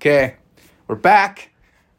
Okay, we're back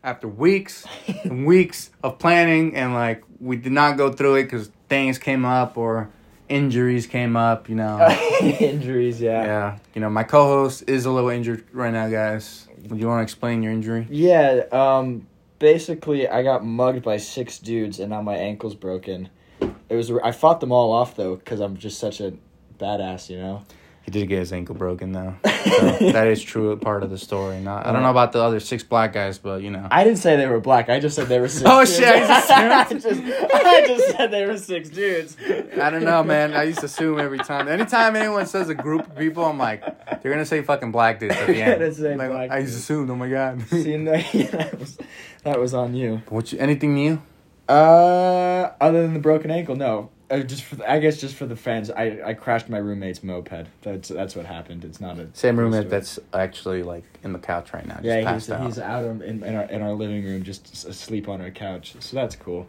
after weeks and weeks of planning, and like we did not go through it because things came up or injuries came up. You know, Injuries, yeah. yeah. You know, my co-host is a little injured right now, guys. Do you want to explain your injury? Yeah, um, basically, I got mugged by six dudes, and now my ankle's broken. It was I fought them all off though, because I'm just such a badass, you know. He did get his ankle broken though. So that is true part of the story. Not, I don't know about the other six black guys, but you know. I didn't say they were black. I just said they were six. Oh, dudes. shit, I just I just, said they were six dudes. I don't know, man. I used to assume every time. Anytime anyone says a group of people, I'm like, they're gonna say fucking black dudes at the end. Like, black I just assumed. Oh my god. See, no, yeah, that was that was on you. what? You, anything new? Uh, other than the broken ankle, no. Uh, just for the, I guess just for the fans, I, I crashed my roommate's moped. That's that's what happened. It's not a Same roommate story. that's actually like in the couch right now. Just yeah. He's out. he's out in, in our in our living room, just asleep on our couch. So that's cool.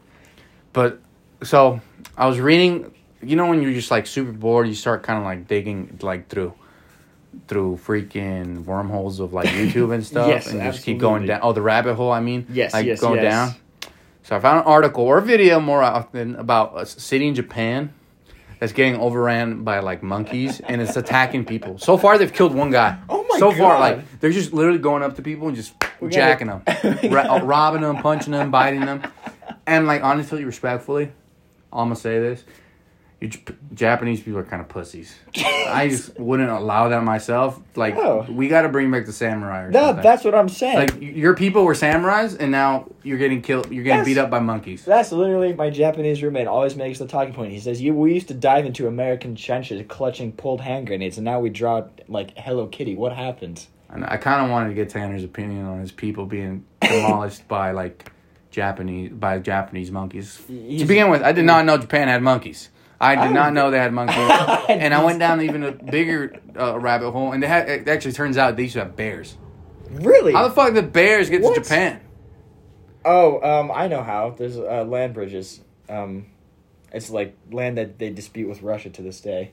But so I was reading. You know when you're just like super bored, you start kind of like digging like through through freaking wormholes of like YouTube and stuff, Yes, and just keep going down. Oh, the rabbit hole. I mean, Yes, like yes, going yes. down. So I found an article or a video more often about a city in Japan that's getting overran by like monkeys and it's attacking people. So far, they've killed one guy. Oh my god. so far, like they're just literally going up to people and just We jacking gotta- them, Ra- robbing them, punching them, biting them, and like honestly, respectfully, I'm gonna say this: you Jap- Japanese people are kind of pussies. I just wouldn't allow that myself. Like No. we got to bring back the samurai. Or No, something. that's what I'm saying. like y- your people were samurais, and now you're getting killed. You're getting beat up by monkeys. That's literally my Japanese roommate always makes the talking point. He says, "You we used to dive into American trenches clutching pulled hand grenades, and now we draw like Hello Kitty. What happened?" And I kind of wanted to get Tanner's opinion on his people being demolished by like Japanese by Japanese monkeys. to begin with, I did not know Japan had monkeys. I did I- not know they had monkeys, and I went down even a bigger uh, rabbit hole, and they had. It actually turns out they used to have bears. Really? How the fuck did bears get What? to Japan? Oh, um, I know how. There's uh, land bridges. Um, it's like land that they dispute with Russia to this day.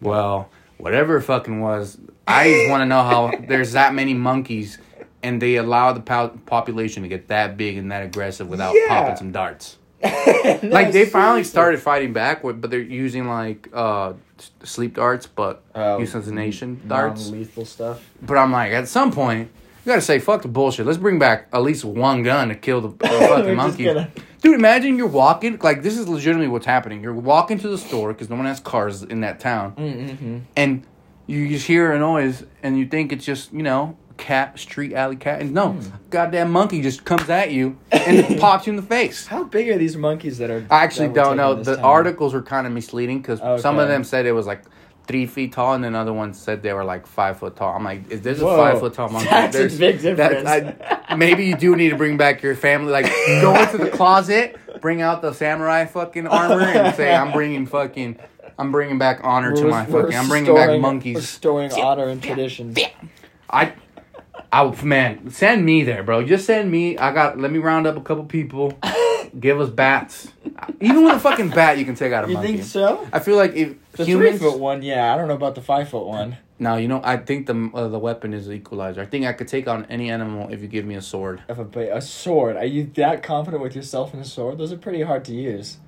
Well, whatever it fucking was, I just want to know how there's that many monkeys, and they allow the po- population to get that big and that aggressive without Yeah. popping some darts. like they finally started fighting back, with, but they're using like uh sleep darts, but Oh, euthanasia darts. non-lethal stuff. But I'm like, at some point, you gotta say fuck the bullshit. Let's bring back at least one gun to kill the, the fucking just monkeys. gonna- Dude, imagine you're walking like this is legitimately what's happening. You're walking to the store because no one has cars in that town, Mm-hmm. and you just hear a noise, and you think it's just you know a cat, street alley cat, and no, hmm. goddamn monkey just comes at you and pops you in the face. How big are these monkeys that are? I actually don't know. The town? articles were kind of misleading because some of them said it was like three feet tall, and then other ones said they were like five foot tall. I'm like, is this a five foot tall monkey? That's a There's- big that- I- maybe you do need to bring back your family. Like, go into the closet, bring out the samurai fucking armor, and say, I'm bringing fucking. I'm bringing back honor to We're- my fucking. I'm bringing back restoring- monkeys. Restoring honor and tradition. I, I man, send me there, bro. Just send me. I got. Let me round up a couple people. Give us bats. Even with a fucking bat, you can take out a You monkey. You think so? I feel like if The humans. three foot one, yeah. I don't know about the five foot one. No, you know, I think the uh, the weapon is the equalizer. I think I could take on any animal if you give me a sword. If a a sword, are you that confident with yourself in a sword? Those are pretty hard to use.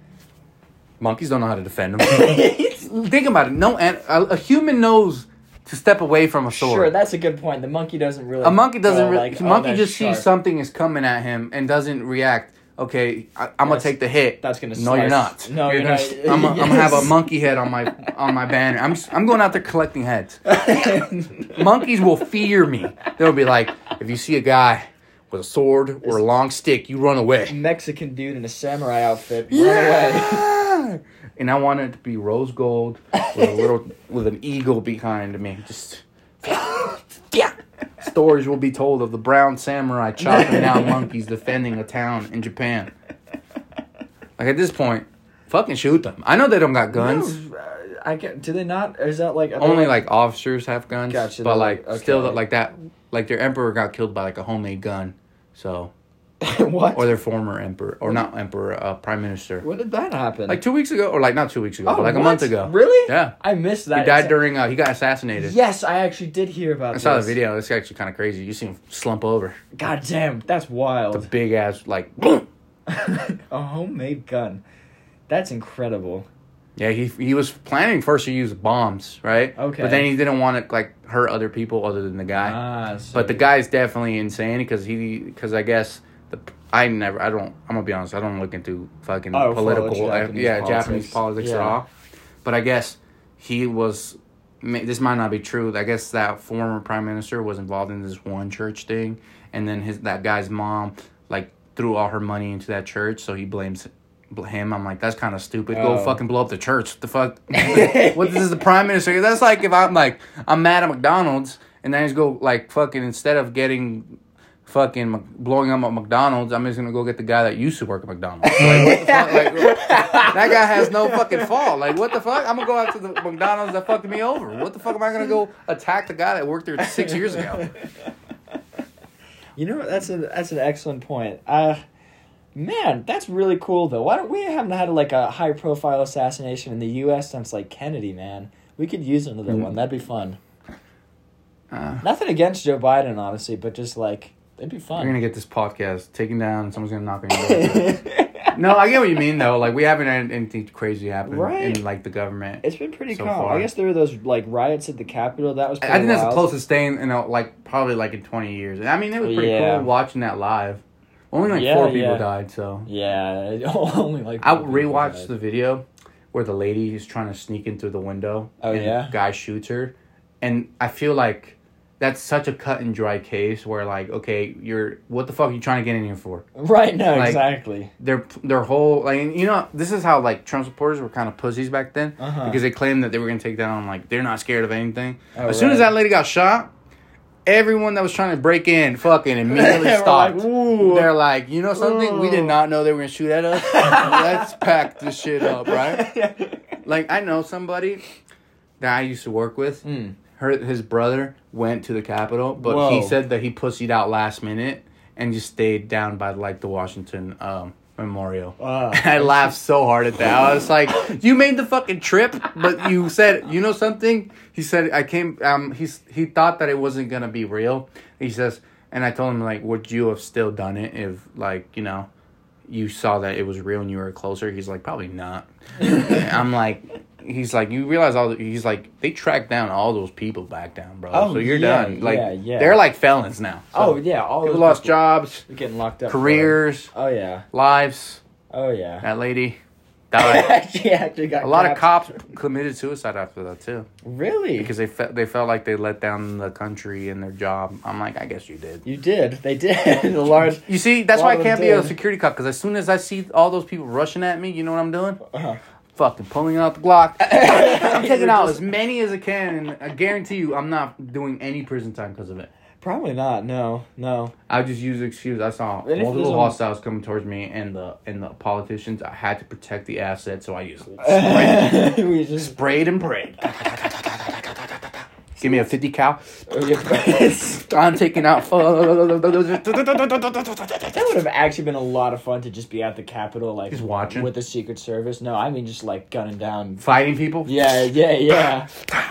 Monkeys don't know how to defend them. think about it. No, an- a, a human knows to step away from a sword. Sure, that's a good point. The monkey doesn't really. a monkey doesn't. Really, like, a oh, monkey just sharp. sees something is coming at him and doesn't react. Okay, I, I'm gonna take the hit. That's gonna No, you're not. No, you're gonna, not. I'm, gonna- I'm gonna have a monkey head on my on my banner. I'm s- I'm going out there collecting heads. Monkeys will fear me. They'll be like, if you see a guy with a sword or a long stick, you run away. Mexican dude in a samurai outfit. Run away. And I want it to be rose gold with a little with an eagle behind me. Just yeah. Stories will be told of the brown samurai chopping down monkeys defending a town in Japan. Like at this point, fucking shoot them. I know they don't got guns. No, uh, I get. Do they not? Is that like Only like officers have guns. Gotcha, But like like- still like that like their emperor got killed by like a homemade gun. So what? or their former emperor, or not emperor, uh, prime minister. when did that happen? Like two weeks ago, or like not two weeks ago, oh, like a month ago. Really? Yeah. I missed that. He died It's- during. Uh, he got assassinated. Yes, I actually did hear about that. I this. saw the video. It's actually kind of crazy. You see him slump over. God damn, that's wild. The big ass like. a homemade gun. That's incredible. Yeah, he he was planning first to use bombs, right? Okay. But then he didn't want to like hurt other people other than the guy. Ah, so- But the guy's definitely insane because he because I guess I never I don't I'm gonna be honest I don't look into fucking Oh, political uh, Japanese yeah politics. Japanese politics at all. But I guess he was. This might not be true. I guess that former prime minister was involved in this one church thing, and then his that guy's mom like threw all her money into that church, so he blames him. I'm like, that's kind of stupid. Go Oh. fucking blow up the church. The fuck? what this is the prime minister? That's like if I'm like I'm mad at McDonald's, and then I just go like fucking instead of getting fucking blowing up at McDonald's, I'm just gonna go get the guy that used to work at McDonald's. Like, what the fuck? Like, that guy has no fucking fault. Like, what the fuck? I'm gonna go after the McDonald's that fucked me over. What the fuck am I gonna go attack the guy that worked there six years ago? You know, that's a that's an excellent point. Uh man, that's really cool though. Why don't we haven't had like a high profile assassination in the US since like Kennedy, man. We could use another Mm. one. That'd be fun. Uh, Nothing against Joe Biden, honestly, but just like it'd be fun. gonna get this podcast taken down, and someone's gonna knock on your door. No, I get what you mean though. Like we haven't had anything crazy happen Right. in like the government. it's been pretty So calm. far. I guess there were those like riots at the Capitol. That was. I Pretty I think that's the closest thing, you know, like probably like in twenty years. I mean, it was pretty Yeah. cool watching that live. Only like Yeah, four people died, so Yeah, only like. I rewatched the video where the lady is trying to sneak in through the window. Oh, and yeah? guy shoots her, and I feel like that's such a cut and dry case where like, okay, you're what the fuck are you trying to get in here for? Right. No. Like- exactly. Their their whole like you know this is how like Trump supporters were kind of pussies back then Uh-huh. because they claimed that they were gonna take down like they're not scared of anything. Oh, as soon as that lady got shot, everyone that was trying to break in fucking immediately stopped. like, They're like, you know something? We did not know they were gonna shoot at us. Let's pack this shit up, right? Like I know somebody that I used to work with. Mm. Her his brother went to the Capitol, but Whoa. he said that he pussied out last minute and just stayed down by like the Washington um, Memorial. Wow. I laughed so hard at that. I was like, "You made the fucking trip, but you said, you know something?" He said, "I came." Um, he's he thought that it wasn't gonna be real. He says, and I told him like, "Would you have still done it if like you know?" You saw that it was real and you were closer. He's like, probably not. I'm like, he's like, you realize all. The, he's like, they tracked down all those people back down, bro. Oh, so you're yeah, done. Like, yeah, yeah. they're like felons now. So Oh yeah, all people lost people jobs, getting locked up. careers, Oh yeah. lives. Oh yeah. That lady died. she actually got A lot of cops committed suicide after that too, Really? because they felt they felt like they let down the country and their job. I'm like, I guess you did. you did. They did. the large. You see, that's why I can't be a security cop. Because as soon as I see all those people rushing at me, you know what I'm doing? Uh-huh. Fucking pulling out the Glock. I'm taking out as many as I can, and I guarantee you, I'm not doing any prison time because of it. Probably not. No. No. I just use the excuse. I saw And if multiple there's a- hostiles coming towards me, and the and the politicians. I had to protect the asset, so I used sprayed, we just. sprayed and prayed. Give me a fifty cal. I'm taking out. That would have actually been a lot of fun to just be at the Capitol, like Just watching? with the Secret Service. No, I mean just like gunning down. Fighting people. Yeah, yeah, yeah.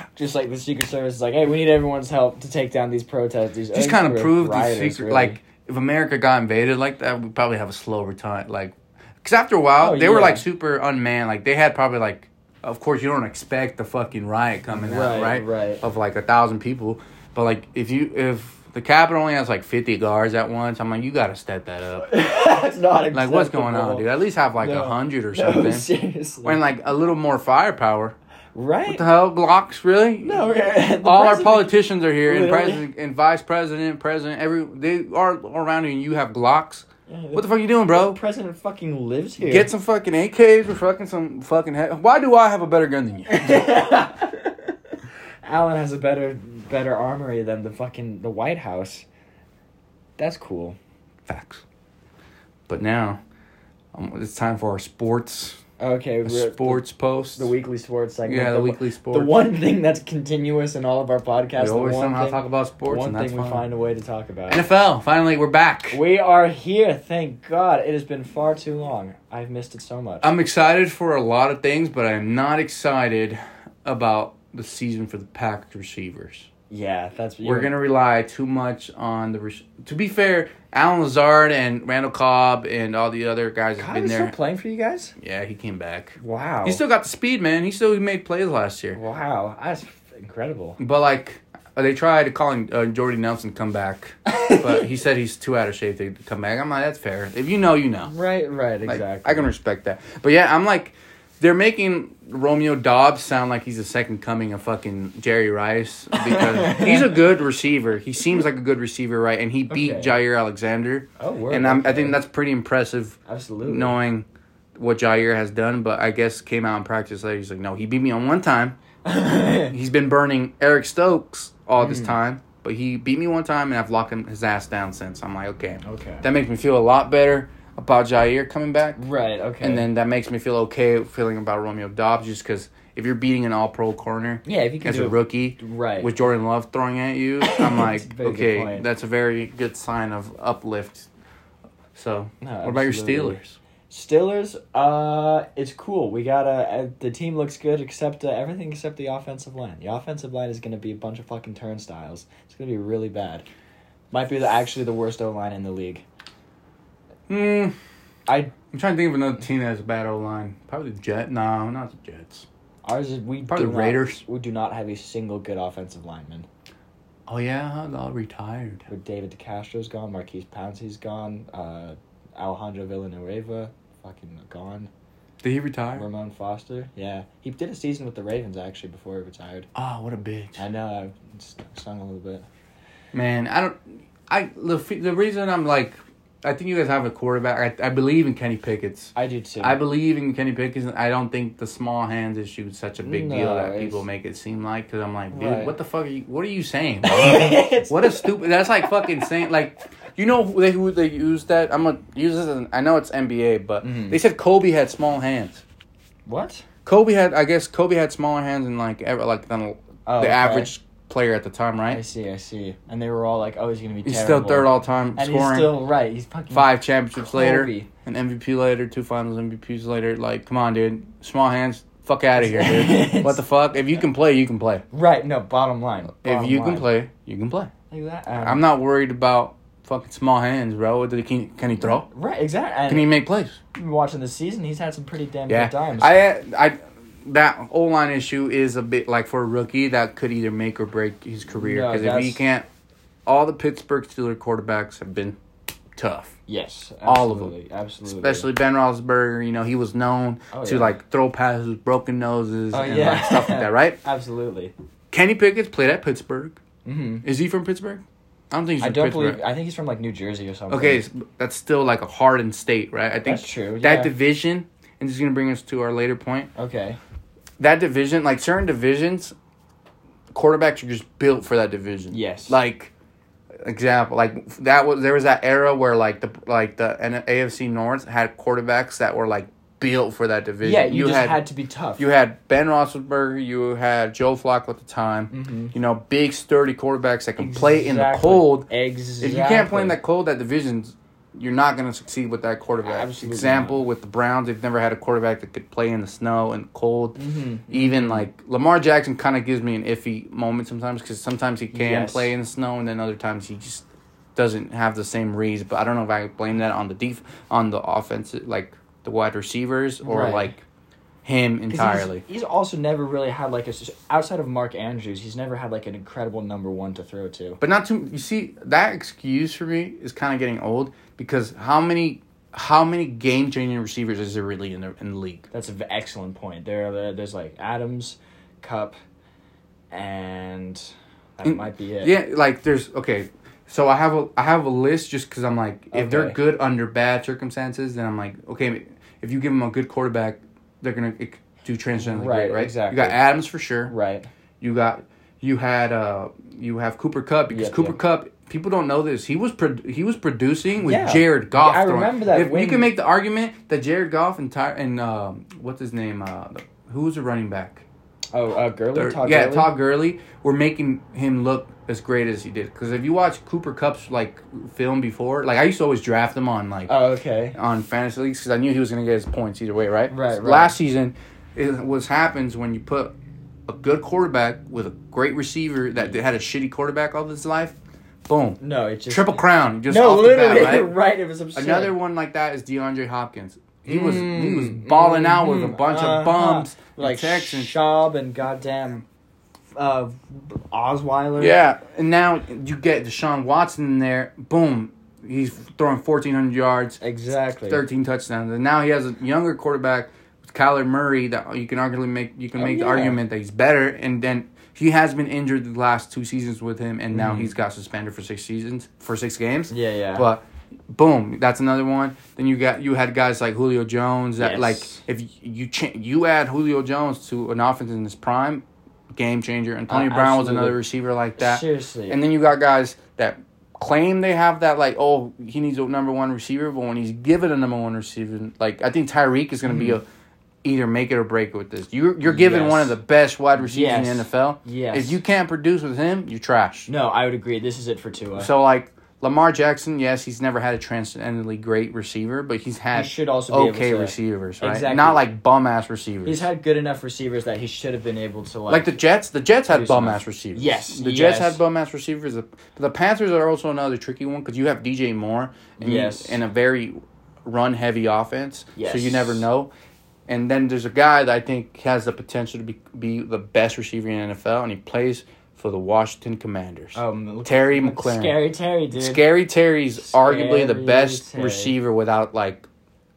just like the Secret Service is like, hey, we need everyone's help to take down these protests. These just kind of these proved the secret. really. Like, if America got invaded like that, we'd probably have a slower time. Like, because after a while, Oh, they were like super unmanned. Like, they had probably like, of course, you don't expect the fucking riot coming out, Right, right? right. Of like a thousand people, but like if you if the Capitol only has like fifty guards at once, I'm like, you got to step that up. that's not Like, what's going on, dude? At least have like a No. hundred or No, something. seriously. and like a little more firepower. right? What the hell, Glocks? Really? No, all our politicians are here, and president, and vice president, president, every they are around you, and you have Glocks. What the fuck you doing, bro? The president fucking lives here. Get some fucking AKs or fucking some fucking. He- Why do I have a better gun than you? Alan has a better better armory than the fucking the White House. That's cool. Facts. But now, um, it's time for our sports Okay, sports post. The, the weekly sports segment. yeah, the, one- weekly sports. The one thing that's continuous in all of our podcasts. we the always one somehow thing, talk about sports, one and that's thing we find a way to talk about. NFL. Finally, we're back. We are here, thank God. It has been far too long. I've missed it so much. I'm excited for a lot of things, but I'm not excited about the season for the Packers receivers. yeah, that's We're gonna rely too much on the. Rec- to be fair, Allen Lazard and Randall Cobb and all the other guys have been there. still playing for you guys. yeah, he came back. Wow. He still got the speed, man. He still made plays last year. Wow, that's incredible. But like, they tried calling uh, Jordy Nelson come back, but he said he's too out of shape to come back. I'm like, that's fair. If you know, you know. Right, right, Like, exactly. I can respect that. But yeah, I'm like, they're making Romeo Doubs sound like he's the second coming of fucking Jerry Rice because he's a good receiver. He seems like a good receiver, right? And he beat Okay. Jaire Alexander, Oh, word, and I'm, I think that's pretty impressive, absolutely knowing what Jaire has done. But I guess came out in practice later. He's like, no, he beat me on one time. He's been burning Eric Stokes all Mm. this time, but he beat me one time, and I've locked him, his ass down since. I'm like, okay, okay. that makes me feel a lot better about Jaire coming back. right. Okay. And then that makes me feel okay feeling about Romeo Doubs just because if you're beating an all pro corner yeah, if you can as a it- rookie right. with Jordan Love throwing at you, I'm like, That's a very good okay, that's a very good sign of uplift. So, No, what about your. Steelers? Steelers, uh, it's cool. We got a uh, the team looks good except uh, everything except the offensive line. The offensive line is going to be a bunch of fucking turnstiles. It's going to be really bad. Might be the, actually the worst O line in the league. Hmm. I I'm trying to think of another team that has a bad O line. Probably the Jet. No, not the Jets. ours is we Probably do the not- Raiders. we do not have a single good offensive lineman. Oh yeah, they all retired. With David DeCastro's gone, Maurkice Pouncey's gone, uh, Alejandro Villanueva fucking gone, Did he retire? Ramon Foster, yeah, he did a season with the Ravens actually before he retired. Oh, what a bitch. I know, I stung a little bit. Man, I don't. I the the reason I'm like, I think you guys have a quarterback. I, I believe in Kenny Pickett's. I do too. I believe in Kenny Pickett. I don't think the small hands issue is such a big deal that it's- people make it seem like. Because I'm like, dude, Right. what the fuck are you? What are you saying? what a stupid. That's like fucking saying like, you know who they who they use that? I'm gonna use this. As an, I know it's NBA, but Mhm. they said Kobe had small hands. What? Kobe had, I guess, Kobe had smaller hands than like ever like than the Oh, okay. average player at the time, right? I see, I see. And they were all like, "Oh, he's gonna be." He's terrible. still third all time and scoring. he's still right. He's fucking five championships later, Kobe. an MVP later, two finals MVPs later. Like, come on, dude. Small hands. Fuck out of here, dude. what the fuck? If you can play, you can play. Right. No. Bottom line. If you line. can play, you can play. Like that. Um, I'm not worried about fucking small hands, bro. What did he, can, can he throw? Right. Exactly. And Can he make plays? watching the season, he's had some pretty damn Yeah. good times. I, I, that O line issue is a bit like for a rookie that could either make or break his career No, because if he can't, all the Pittsburgh Steelers quarterbacks have been tough. yes. all of them. absolutely. Especially Ben Roethlisberger, you know, he was known Oh, to yeah. like throw passes, broken noses, Oh, and yeah. like stuff like that, right? Absolutely. Kenny Pickett's played at Pittsburgh. hmm Is he from Pittsburgh? I don't think he's I from don't Pittsburgh. believe. I think he's from like New Jersey or something. Okay, that's still like a hardened state, right? I think That's true, That yeah. division, and this is gonna bring us to our later point. Okay. That division, like certain divisions, quarterbacks are just built for that division. Yes. Like example, like that was there was that era where like the like the AFC North had quarterbacks that were like built for that division. Yeah, you, just had, to be tough. You had Ben Roethlisberger. You had Joe Flacco at the time. Mhm. You know, big sturdy quarterbacks that can play in the cold. Exactly. If you can't play in that cold, that division's you're not going to succeed with that quarterback. Absolutely Example with the Browns, they've never had a quarterback that could play in the snow and cold. Mhm. Even like Lamar Jackson, kind of gives me an iffy moment sometimes because sometimes he can Yes. play in the snow and then other times he just doesn't have the same reads. But I don't know if I blame that on the def- on the offensive, like the wide receivers, or Right. like him entirely. He's, he's also never really had like a outside of Mark Andrews. He's never had like an incredible number one to throw to. But not too. You see, that excuse for me is kind of getting old because how many how many game changing receivers is there really in the in the league? That's an excellent point. There, are, there's like Adams, Kupp, and that Mm, might be it. Yeah, like there's okay. So I have a I have a list just because I'm like if they're good under bad circumstances, then I'm like okay. If you give them a good quarterback, they're gonna do transcendently Right, great, right? exactly. You got Adams for sure. Right. You got you had uh you have Cooper Kupp because Yep, Cooper yep. Kupp people don't know this. He was pro- he was producing with Yeah. Jared Goff. Yeah, I remember that If you can make the argument that Jared Goff and Ty- and um, what's his name? Uh, who was the running back? Oh, uh, Gurley, Todd yeah, Gurley? Todd Gurley. Were making him look as great as he did. Because if you watch Cooper Kupp's like film before, like I used to always draft him on like Oh, okay. on fantasy leagues because I knew he was going to get his points either way, right? Right, right. Last season, it was happens when you put a good quarterback with a great receiver that had a shitty quarterback all his life. Boom, No, it just triple crown just No, off the literally, bat, right? right? It was absurd. Another one like that is DeAndre Hopkins. He was he was Mm, balling out with a mhm, bunch uh-huh. of bums, like Texans. Schaub and goddamn uh, Osweiler. Yeah, and now you get Deshaun Watson in there. Boom, he's throwing fourteen hundred yards. exactly. 13 touchdowns. And now he has a younger quarterback Kyler Murray that you can arguably make you can Oh, make the argument that he's better and then he has been injured the last two seasons with him and now Mhm. he's got suspended for six seasons for six games. Yeah, yeah. But boom, that's another one. Then you got you had guys like Julio Jones that Yes. like if you cha- you add Julio Jones to an offense in his prime, game changer. Antonio Uh, Brown was another receiver like that. Seriously. And then you got guys that claim they have that like, oh, he needs a number one receiver, but when he's given a number one receiver, like I think Tyreek is going to be a either make it or break it with this. You're you're given. Yes. one of the best wide receivers in the NFL. Yes. If you can't produce with him, you're trash. no, I would agree. This is it for Tua. So like Lamar Jackson, yes, he's never had a transcendently great receiver, but he's had he should also okay receivers, right? Exactly. Not like bum ass receivers. He's had good enough receivers that he should have been able to like. like the Jets, the Jets had bum ass receivers. Yes, the Jets had bum ass receivers. The, the Panthers are also another tricky one because you have DJ Moore and you- Yes. in a very run heavy offense. So you never know. And then there's a guy that I think has the potential to be be the best receiver in the NFL, and he plays for the Washington Commanders. um, Terry McLaurin. Scary Terry, dude. Scary Terry's arguably the best Terry. receiver without like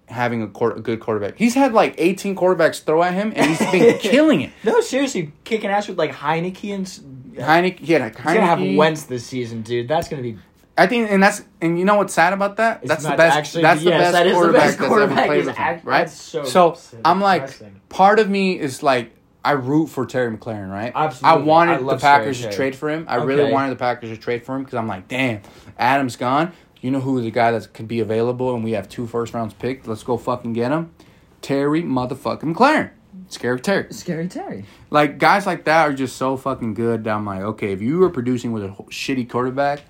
having a, quar- a good quarterback. He's had like 18 quarterbacks throw at him, and he's been killing it. No, seriously, kicking ass with like Heineke and. s- Heineke, yeah, He's gonna have Heineke. Wentz this season, dude. That's gonna be. I think, and that's and you know what's sad about that? It's that's the best. actually- that's the yes, best that is the quarterback best that's quarterback. ever played with him, act- right? that's so I'm like, part of me is like, I root for Terry McLaurin, right? Absolutely. I wanted I the Packers to trade for him. I really wanted the Packers to trade for him because I'm like, damn, Adam's gone. You know who the guy that could be available, and we have two first rounds picked. Let's go fucking get him, Terry motherfucking McLaurin. Scary Terry. Scary Terry. Like guys like that are just so fucking good. That I'm like, okay, if you were producing with a shitty quarterback,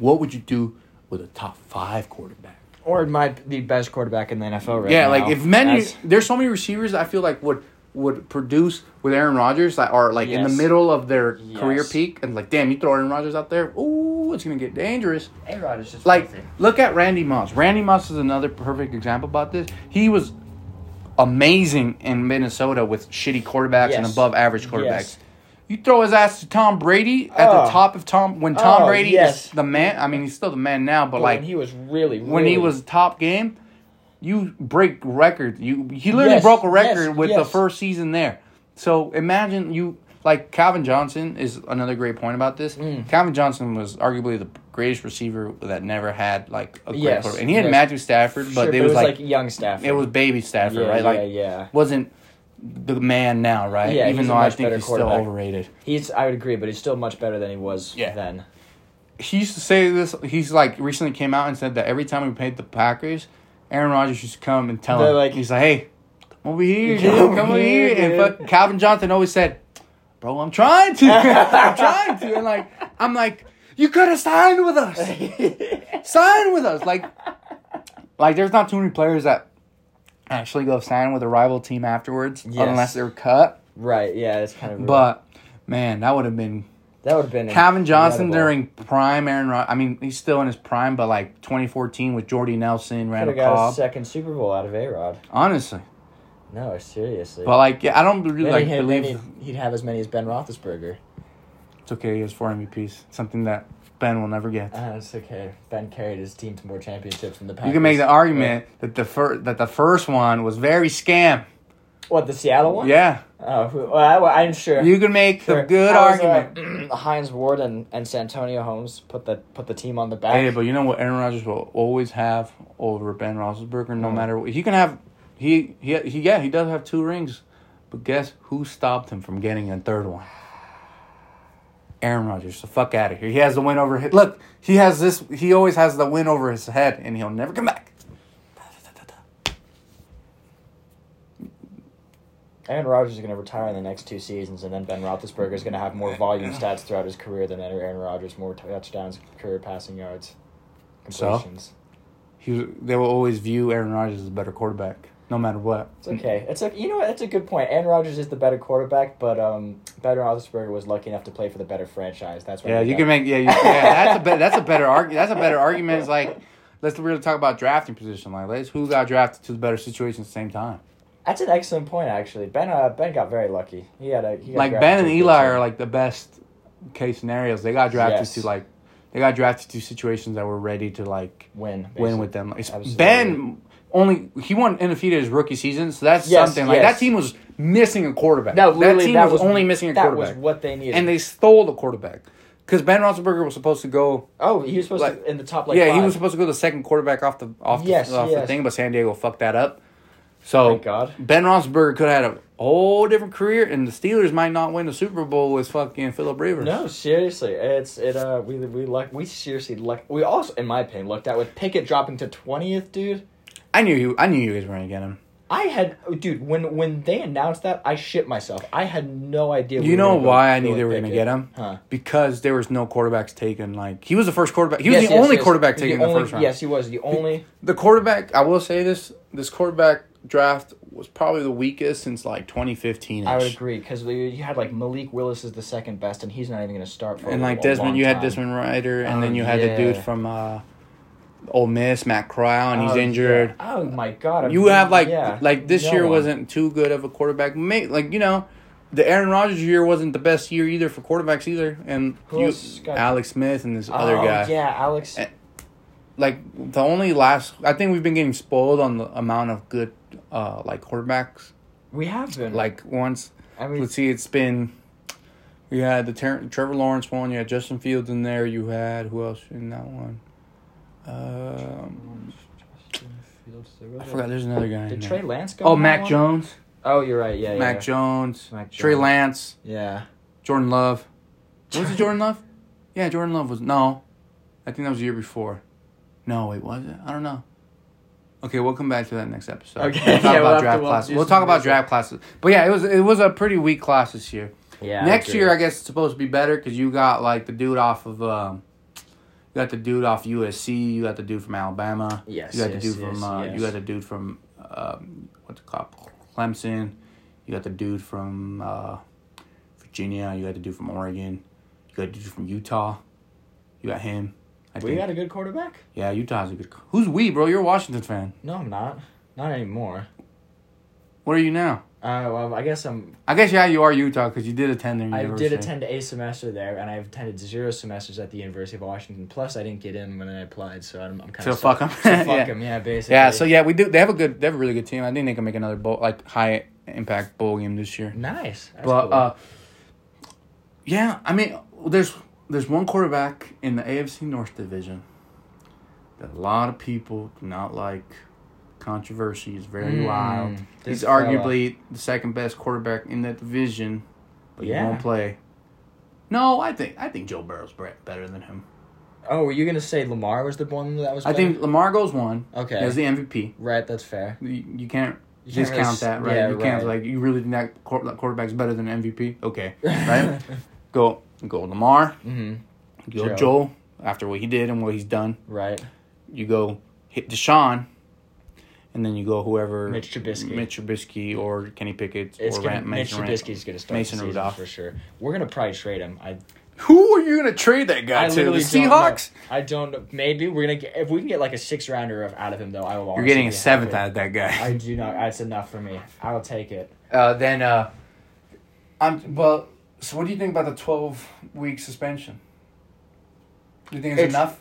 what would you do with a top five quarterback? Or it might be the best quarterback in the NFL right yeah, now. like if many, As- there's so many receivers I feel like would would produce with Aaron Rodgers that are like in the middle of their Yes. career peak, and like, damn, you throw Aaron Rodgers out there, ooh, it's gonna get dangerous. A-Rod is just Like, filthy. look at Randy Moss. Randy Moss is another perfect example about this. He was amazing in Minnesota with shitty quarterbacks and above average quarterbacks. You throw his ass to Tom Brady at Oh. the top of Tom when Tom Oh, Brady yes. is the man. I mean, he's still the man now, but But like when he was really, when he was top game, you break records. You he literally Yes, broke a record yes, with the first season there. So imagine you like Calvin Johnson is another great point about this. Mm. Calvin Johnson was arguably the greatest receiver that never had like a great Yes, quarterback. And he had yes. Matthew Stafford, but Sure, it was, like, young Stafford. it was baby Stafford, yeah, right? Yeah, Like yeah. wasn't the man now, right? Yeah, Even though I think he's still overrated. He's. I would agree, but he's still much better than he was Yeah. then. he used to say this. He's like recently came out and said that every time we played the Packers, Aaron Rodgers used to come and tell They're him. like- he's like, "Hey, come over here, Come dude. over Come over here, here." And fuck, Calvin Johnson always said, "Bro, I'm trying to. I'm trying to." And like, I'm like, "You could have signed with us. Sign with us." Like, like there's not too many players that actually go sign with a rival team afterwards, Yes. unless they're cut. right. Yeah. It's kind of. But man, that would have been that would have been Calvin Johnson incredible. during prime Aaron Rod- I mean, he's still in his prime, but like 2014 with Jordy Nelson, Randall have got a Cobb. second Super Bowl out of A Rod. Honestly, No, seriously. but like, yeah, I don't really then like he'd, believe he'd, he'd have as many as Ben Roethlisberger. it's okay. He has four MVPs, something that Ben will never get. Uh, it's okay. Ben carried his team to more championships than the Packers. You can make the argument that the first that the first one was very scam. What the Seattle one? Yeah, Oh, who- well, I, I'm sure. you can make Sure. a good was, uh, argument. Hines Ward and, and Santonio Holmes put the put the team on the back. Hey, but you know what Aaron Rodgers will always have over Ben Roethlisberger, no Hmm. matter what. He can have, he, he, he, yeah, he does have two rings, but guess who stopped him from getting a third one? Aaron Rodgers, the fuck out of here. He has the win over his look. He has this. He always has the win over his head, and he'll never come back. Aaron Rodgers is going to retire in the next two seasons, and then Ben Roethlisberger is going to have more volume stats throughout his career than Aaron Rodgers, more touchdowns, career passing yards, So? completions. He, they will always view Aaron Rodgers as a better quarterback, no matter what. It's okay. It's a you know what? That's a good point. Aaron Rodgers is the better quarterback, but um, Ben Roethlisberger was lucky enough to play for the better franchise. That's. Yeah, you can make yeah, you, yeah. That's a be, that's a better argument. That's a better argument. It's like let's really talk about drafting position. Like let's who got drafted to the better situation at the same time. That's an excellent point, actually. Ben uh, Ben got very lucky. He had a he Like Ben and Eli are like the best case scenarios. They got drafted Yes. to like they got drafted to situations that were ready to like win win with them. Like. Ben only he won undefeated his rookie season, so that's Yes, something. Like yes. that team was missing a quarterback. No, that team that was, was only missing a That quarterback, was what they needed. and they stole the quarterback because Ben Roethlisberger was supposed to go. oh, he was supposed like- to in the top like yeah, he was supposed to go the second quarterback off the off, Yes, the, off the thing, but San Diego fucked that up. So Thank God. Ben Roethlisberger could have had a whole different career, and the Steelers might not win the Super Bowl with fucking Philip Rivers. No, seriously, it's it. Uh, we we luck. We seriously luck. We also, in my opinion, lucked out with Pickett dropping to twentieth, dude. I knew you. I knew you guys were gonna get him. I had, dude, when when they announced that, I shit myself. I had no idea. You were know why I knew they were gonna Pickett. get him? Huh? Because there was no quarterbacks taken. Like he was the first quarterback. He was Yes, the yes, only yes. quarterback The taken in the only- first round. Yes, he was the only. The quarterback. I will say this: this quarterback draft was probably the weakest since like 2015. I would agree because you had like Malik Willis is the second best, and he's not even going to start for. And like Desmond, you had. Desmond Ryder, and Oh, then you had the dude from uh, Ole Miss, Matt Corral, and he's Oh, injured. yeah. Oh my god! I'm- You have like yeah, like this no year one. wasn't too good of a quarterback. May, like you know, the Aaron Rodgers year wasn't the best year either for quarterbacks either. And you, Alex Smith and this Oh, other guy. Yeah, Alex. Eh, Like the only last, I think we've been getting spoiled on the amount of good, uh, like quarterbacks. We have been Like once, I mean, let's see, it's been. We had the Ter- Trevor Lawrence one. You had Justin Fields in there. You had who else in that one? Um, I forgot. There's another guy. Did in Trey. Lance go? Oh, in that Mac one? Jones. Oh, you're right. Yeah, Mac yeah. Jones. Mac Jones. Trey Lance. Yeah. Jordan Love. Was it Jordan Love? Yeah, Jordan Love was no. I think that was the year before. No, wait, was it? I don't know. Okay, we'll come back to that next episode. Okay, we'll talk yeah, we'll about to- draft we'll classes. We'll talk about draft classes. But yeah, it was it was a pretty weak class this year. Yeah. Next agree. year, I guess it's supposed to be better because you got like the dude off of um, you got the dude off USC. You got the dude from Alabama. Yes, You got yes, the dude yes, from uh, yes. you got the dude from um, what's it called Clemson. You got the dude from uh, Virginia. You got the dude from Oregon. You got the dude from Utah. You got him. I We think. got a good quarterback. yeah, Utah's a good. Who's we, bro? You're a Washington fan. No, I'm not. Not anymore. What are you now? Uh, well, I guess I'm. I guess yeah, you are Utah because you did attend their I did attend a semester there, and I've attended zero semesters at the University of Washington. Plus, I didn't get in when I applied, so I'm, I'm kind So of fuck 'em. So fuck Yeah. them, yeah, basically. Yeah, so yeah, we do. They have a good. They have a really good team. I think they can make another bowl, like high impact bowl game this year. nice. That's but cool. uh, yeah, I mean, there's there's one quarterback in the AFC North division that a lot of people do not like. Controversy is very Mm, wild. He's fella. arguably the second best quarterback in that division, but Yeah. he won't play. No, I think I think Joe Burrow's better than him. oh, were you gonna say Lamar was the one that was? I think Lamar goes one. Okay. As the MVP. Right, that's fair. You, you can't You discount really that, right? yeah, you can't right. like you really think that quarterback's better than MVP. Okay, right? go go Lamar. mm-hmm. Go Joe. Joel after what he did and what he's done. Right. You go hit Deshaun, and then you go whoever Mitch Trubisky. Mitch Trubisky or Kenny Pickett It's or gonna, Ram- Mitch Mason Ram- Trubisky's gonna start Mason the season Rudolph. for sure. We're gonna probably trade him. I Who are you gonna trade that guy I to? The literally don't know. Seahawks. I don't know. Maybe we're gonna get if we can get like a six rounder of out of him though. I will. You're getting a seventh happy. out of that guy. I do not. That's enough for me. I will take it. Uh, then, uh, I'm well. So, what do you think about the twelve week suspension? Do you think it's, It's- enough?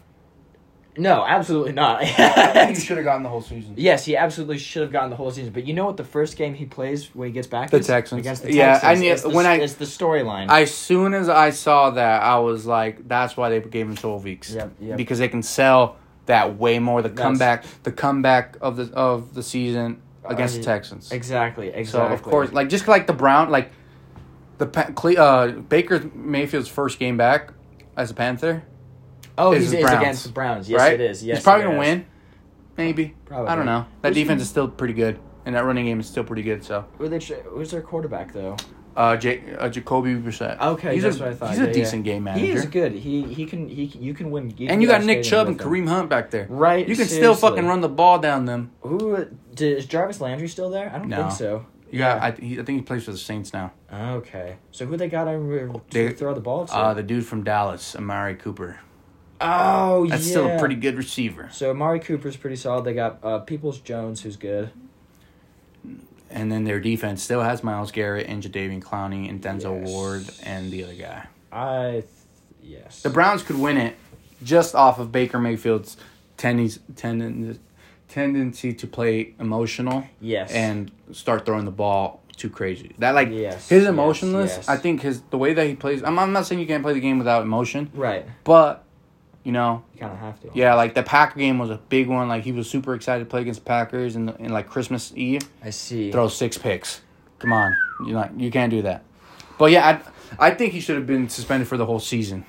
No, absolutely not. He should have gotten the whole season. yes, he absolutely should have gotten the whole season. But you know what? The first game he plays when he gets back The is? Texans. against the Yeah, Texans. I knew- it's the, when I- it's the storyline. As soon as I saw that, I was like, "That's why they gave him twelve weeks." Yep, yep. Because they can sell that way more. The That's- comeback, the comeback of the of the season against Uh, the Texans. exactly. Exactly. So of course, like just like the Brown, like The uh, Baker Mayfield's first game back as a Panther, Oh, he's, Browns, against the Browns. Yes, right? it is. Yes, he's probably gonna is. win. Maybe. Probably. I don't know. That Who's defense is still pretty good, and that running game is still pretty good. So? Who's their quarterback though? uh, J- uh Jacoby Brissett. Okay, he's that's a what I thought. he's Yeah, a yeah. decent game manager. He is good. He he can he you can win. You and you got Nick Chubb and. Kareem Hunt back there. Right. You can still fucking run the ball down them. Who is Jarvis Landry still there? I don't No. think so. You got. I, he, I think he plays for the Saints now. Okay. So who they got to, They- throw the ball to? Uh, the dude from Dallas, Amari Cooper. Oh, That's yeah. still a pretty good receiver. So Amari Cooper's pretty solid. They got uh, Peoples Jones, who's good. And then their defense still has Myles Garrett and Jadeveon Clowney and Denzel Yes. Ward and the other guy. I, th- yes. The Browns could win it just off of Baker Mayfield's tendency, tenden- tendency to play emotional yes. and start throwing the ball too crazy. That like Yes, his yes, emotionless. yes. I think his the way that he plays. I'm, I'm not saying you can't play the game without emotion, right. but you know, You kind of have to. yeah, like the Packer game was a big one. Like he was super excited to play against the Packers and and like Christmas Eve. I see. throw six picks. Come on, you not you can't do that. But yeah, I I think he should have been suspended for the whole season.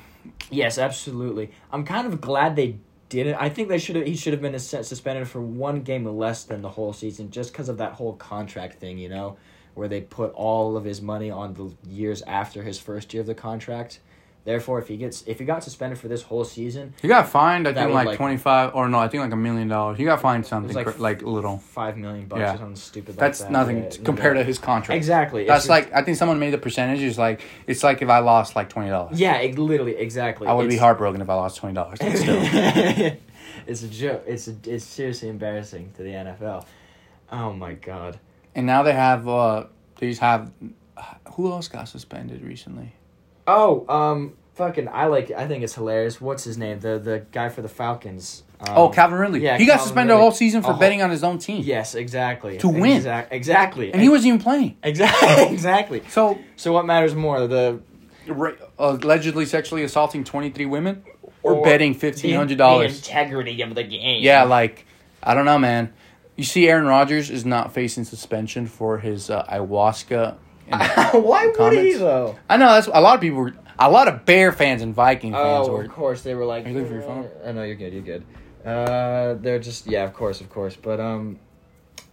Yes, absolutely. I'm kind of glad they didn't. I think they should have. He should have been suspended for one game less than the whole season, just because of that whole contract thing. You know, where they put all of his money on the years after his first year of the contract. Therefore, if he gets if he got suspended for this whole season, He got fined, I think, like, like- twenty five or no, I think like a million dollars. He got fined something like, like like little. five million bucks Yeah. or something stupid. That's like that. nothing Yeah, compared yeah. to his contract. exactly. That's It's like I think someone made the percentage. It's like it's like if I lost like twenty dollars. yeah, it, literally exactly. I would be heartbroken if I lost twenty dollars. It's a joke. It's a, it's seriously embarrassing to the NFL. Oh my god. and now they have uh they just have who else got suspended recently? Oh, um, fucking, I like. I think it's hilarious. What's his name? The the guy for the Falcons. Um, oh, Calvin Ridley. yeah, he got Calvin suspended Ridley. a whole season for whole- betting on his own team. Yes, exactly. To win. Exact, exactly. and he wasn't even playing. exactly exactly. So So what matters more, the ra- allegedly sexually assaulting 23 women or, Or betting the, $1,500. the integrity of the game? yeah, like, I don't know, man. You see, Aaron Rodgers is not facing suspension for his uh, ayahuasca. Why would he though? I know that's a lot of people were, a lot of Bear fans and Viking fans Oh, were. of course they were like. Are you looking for your phone? I know you're good. You're good. Uh, they're just yeah, of course, of course. But um,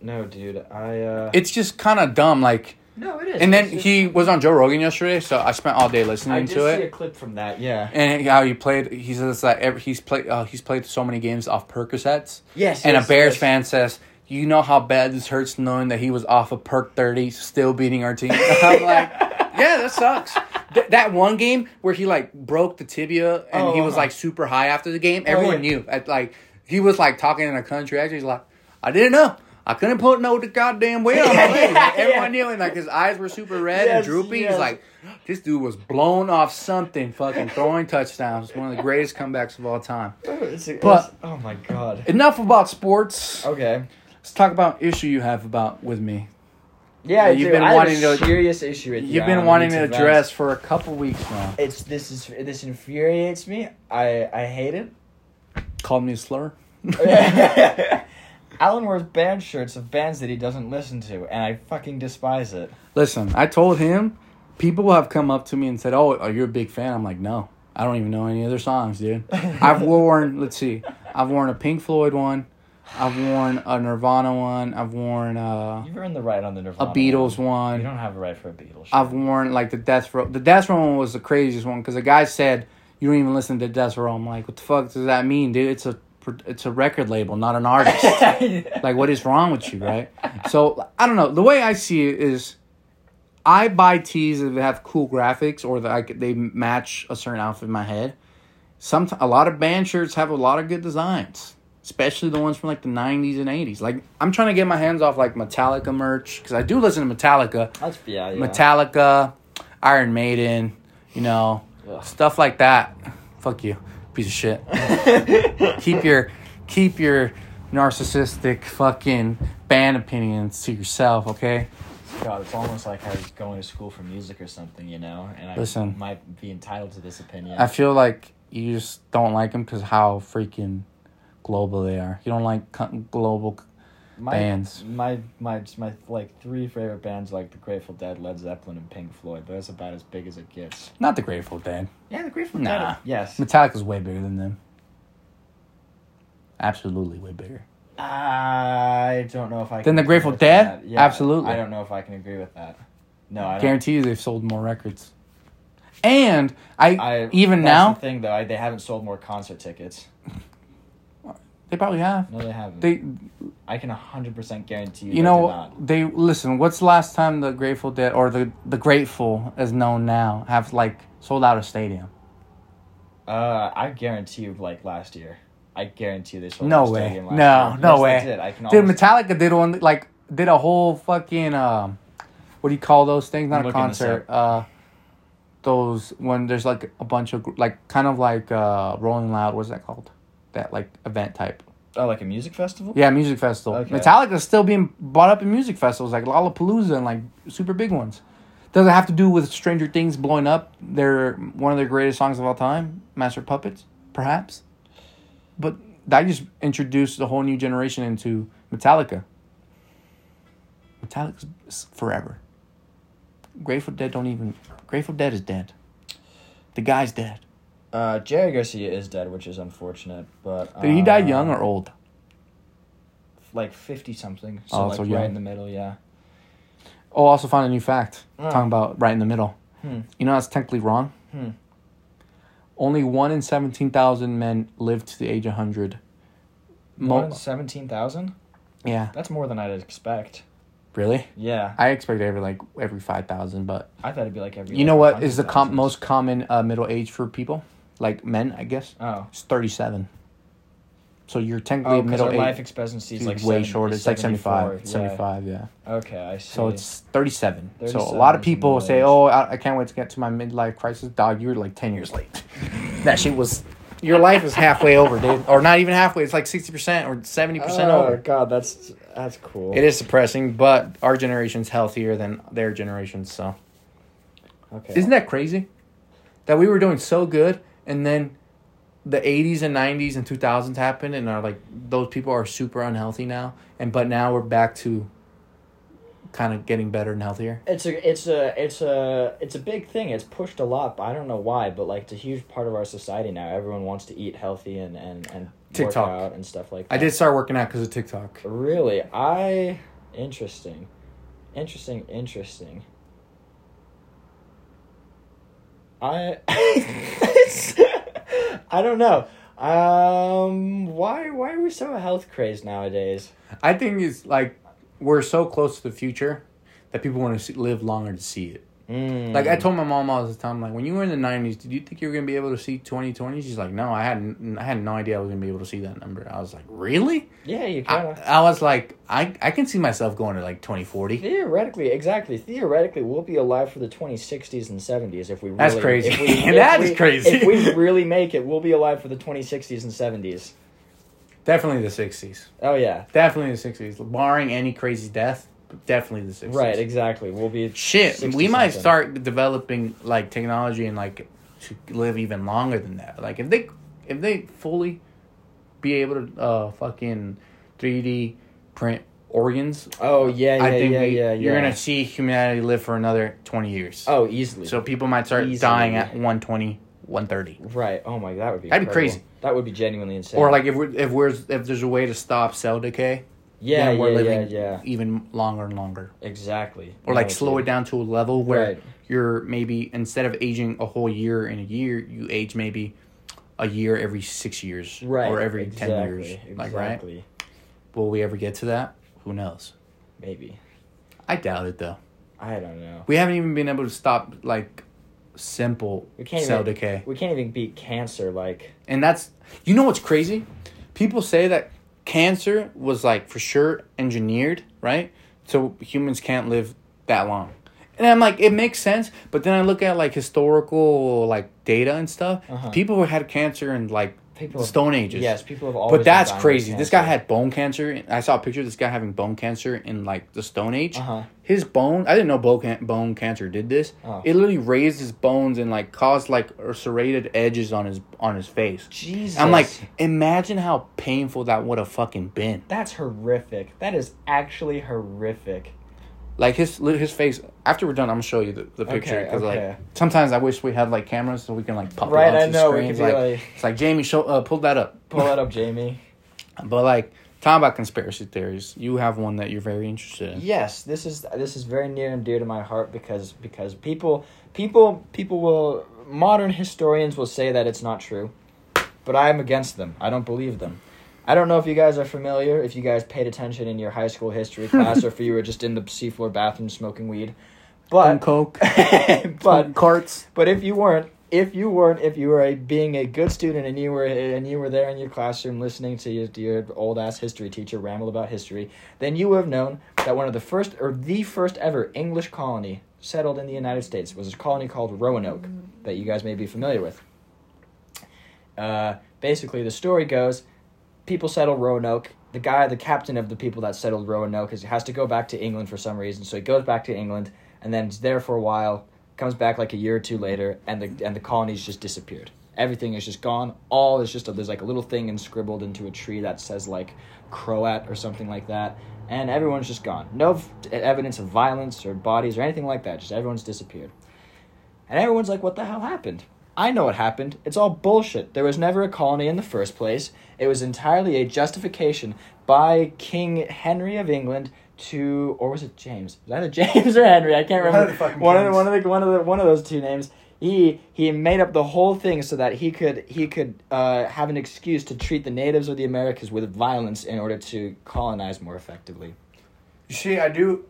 no, dude, I uh. It's just kind of dumb, like. no, it is. And then just- he was on Joe Rogan yesterday, so I spent all day listening I listening did to see it. a clip from that. Yeah. And how he played, he says that every, he's played, uh, he's played so many games off Percocets. Yes. And yes, a Bears yes. fan says, "You know how bad this hurts knowing that he was off of perk thirty, still beating our team." I'm like, "Yeah, that sucks." Th- that one game where he like broke the tibia and Oh, he was uh-huh. like super high after the game, Oh, everyone yeah. knew. At like he was like talking in a country accent. He's like, "I didn't know." I couldn't put no goddamn weight on my leg. Like, everyone yeah. knew, and like his eyes were super red Yes, and droopy. yes. He's like, this dude was blown off something, fucking throwing touchdowns. It's one of the greatest comebacks of all time. It's, it's, But- oh my god. Enough about sports. Okay. Let's talk about issue you have about with me. Yeah, you've dude, been I wanting have a to- serious issue with you. You've been wanting to address for a couple weeks now. It's this is this infuriates me. I I hate it. Call me a slur. Alan wears band shirts of bands that he doesn't listen to, and I fucking despise it. Listen, I told him people have come up to me and said, "Oh, are you a big fan?" I'm like, "No, I don't even know any other songs, dude." I've worn, let's see, I've worn a Pink Floyd one, I've worn a Nirvana one, I've worn uh, You've earned the right on the Nirvana. a Beatles You one. You don't have a right for a Beatles. shirt. I've worn like the Death Row. The Death Row one was the craziest one because the guy said you don't even listen to Death Row. I'm like, what the fuck does that mean, dude? It's a it's a record label, not an artist. like, what is wrong with you, right? So I don't know. The way I see it is, I buy tees that have cool graphics or that I they match a certain outfit in my head. Some a lot of band shirts have a lot of good designs, especially the ones from like the '90s and '80s. Like I'm trying to get my hands off like Metallica merch because I do listen to Metallica. That's yeah, yeah. Metallica, Iron Maiden, you know, Ugh. stuff like that. Fuck you, piece of shit. keep your keep your narcissistic fucking band opinions to yourself, okay? God, it's almost like I was going to school for music or something, you know, and I Listen. might be entitled to this opinion. I feel like you just don't like them because how freaking global they are. You don't like co- global. my, bands. My my my like three favorite bands like the Grateful Dead, Led Zeppelin, and Pink Floyd. But that's about as big as it gets. Not the Grateful Dead. Yeah, the Grateful Nah. Dead. Yes. Metallica's way bigger than them. Absolutely way bigger. I don't know if I. Then can the Grateful Dead? Yeah, Absolutely. I don't know if I can agree with that. No, I don't. Guarantee you they've sold more records. And I, I even that's now the thing though, I, they haven't sold more concert tickets. They probably have. No, they haven't. They I can hundred percent guarantee you. you know not. they listen, what's the last time the Grateful Dead or the the Grateful as known now have like sold out a stadium? Uh, I guarantee you, like last year, I guarantee they sold No out a way. stadium last No, year. no Yes, way. Did. I can Dude, Metallica did one like did a whole fucking um what do you call those things? Not I'm a concert. Uh those when there's like a bunch of like kind of like uh Rolling Loud, what's that called? That like event type. Oh, like a music festival? Yeah, music festival. Okay. Metallica's still being bought up in music festivals like Lollapalooza and like super big ones. Does it have to do with Stranger Things blowing up? They're one of their greatest songs of all time, Master Puppets, perhaps. But that just introduced a whole new generation into Metallica. Metallica's forever. Grateful Dead don't even. Grateful Dead is dead. The guy's dead. Uh, Jerry Garcia is dead, which is unfortunate, but Did he die uh, young or old? like fifty something? So Oh, like so right young. in the middle, yeah. Oh, also found a new fact Oh. talking about right in the middle. Hmm. You know that's technically wrong. Hmm. Only one in seventeen thousand men live to the age of hundred. More Mo- seventeen thousand? yeah, That's more than I'd expect. really. Yeah, I expect every like every five thousand, but I thought it'd be like every. you know what is the com- most common uh, middle age for people, like men? I guess Oh, it's thirty-seven. So you're technically oh, middle our age. life expectancy is like way 70 shorter. It's like 75. 74, 75, yeah. Yeah. Okay, I see. So it's 37. So a lot of people say. "Oh, I, I can't wait to get to my midlife crisis." Dog, you're like 10 years late. that shit was your life is halfway over, dude. Or not even halfway. It's like 60% or 70% Oh over. god, that's that's cool. It is depressing, but our generation's healthier than their generation, so. Okay. Isn't that crazy? That we were doing so good and then the 80s and 90s and 2000s happened and are like those people are super unhealthy now and but now we're back to kind of getting better and healthier. It's a it's a it's a it's a big thing. It's pushed a lot, but I don't know why. But like it's a huge part of our society now. Everyone wants to eat healthy and and and TikTok. work out and stuff like that. I did start working out because of TikTok. really. I interesting, interesting, interesting. I I don't know. Um, why why are we so health crazed nowadays? I think it's like we're so close to the future that people want to live longer to see it. Mm. Like I told my mom all the time, like when you were in the nineties, did you think you were gonna be able to see twenty twenty? She's like, no, I had I had no idea I was gonna be able to see that number. I was like, really? yeah, you kind I, of. I was like, I I can see myself going to like twenty forty. Theoretically, exactly. Theoretically, we'll be alive for the 2060s and 70s if we really. That's crazy. If we, That if is we- crazy. If we really make it, we'll be alive for the 2060s and 70s. Definitely the sixties. Oh yeah, Definitely the sixties. Barring any crazy death, definitely the sixties. right. Exactly. We'll be Shit, 60 we might something. start developing like technology and like to live even longer than that. Like if they if they fully be able to uh fucking three D print organs, Oh yeah, yeah, I think yeah, we, yeah, you're gonna see humanity live for another twenty years. Oh, easily. So people might start Easily. dying at 120, 130. right. Oh my, that would be. That'd be crazy. That would be genuinely insane. Or like if we're if we're if there's a way to stop cell decay, yeah, we're yeah, living yeah. even longer and longer. Exactly. Or like No, slow dude. it down to a level where Right. you're maybe instead of aging a whole year in a year, you age maybe a year every six years, Right. Or every exactly, ten years, like right? Exactly. Will we ever get to that? Who knows? Maybe. I doubt it though. I don't know. We haven't even been able to stop like simple We can't cell even- decay. We can't even beat cancer. Like. And that's you know what's crazy? People say that cancer was like for sure engineered, right? So humans can't live that long. And I'm like, it makes sense, but then I look at like historical like data and stuff. Uh-huh. People who had cancer in like people have- Stone Ages. Yes, people have always. But that's crazy. This guy had bone cancer. I saw a picture of this guy having bone cancer in like the Stone Age. Uh-huh. His bone, I didn't know bone, can- bone cancer did this. Oh. It literally raised his bones and like caused like serrated edges on his on his face. Jesus. I'm like, imagine how painful that would have fucking been. that's horrific. That is actually horrific. Like his his face. After we're done, I'm gonna show you the, the picture Okay, because okay. like sometimes I wish we had like cameras so we can like pop Right, it I the know, we screen. could It's be like, like- it's like Jamie, show uh, pull that up. Pull that up, Jamie. But like talking about conspiracy theories, you have one that you're very interested in. Yes, this is this is very near and dear to my heart because because people people people will modern historians will say that it's not true, but I am against them. I don't believe them. I don't know if you guys are familiar, if you guys paid attention in your high school history class, or if you were just in the seafloor bathroom smoking weed. Doing But coke, but carts. but if you weren't, if you weren't, if you were a, being a good student and you were and you were there in your classroom listening to your, to your old ass history teacher ramble about history, then you would have known that one of the first or the first ever English colony settled in the United States was a colony called Roanoke that you guys may be familiar with. Uh, basically, the story goes: people settle Roanoke. The guy, the captain of the people that settled Roanoke, is, has to go back to England for some reason. So he goes back to England and then is there for a while. Comes back like a year or two later, and the and the colony's just disappeared. Everything is just gone. All is just a, there's like a little thing inscribbled into a tree that says like Croat or something like that, and everyone's just gone. No evidence of violence or bodies or anything like that. Just everyone's disappeared. And everyone's like, what the hell happened? I know what happened. It's all bullshit. There was never a colony in the first place. It was entirely a justification by King Henry of England to, or was it James? Was either James or Henry? I can't remember. one of the, one of the one of the one of those two names. He he made up the whole thing so that he could he could uh, have an excuse to treat the natives of the Americas with violence in order to colonize more effectively. You see, I do.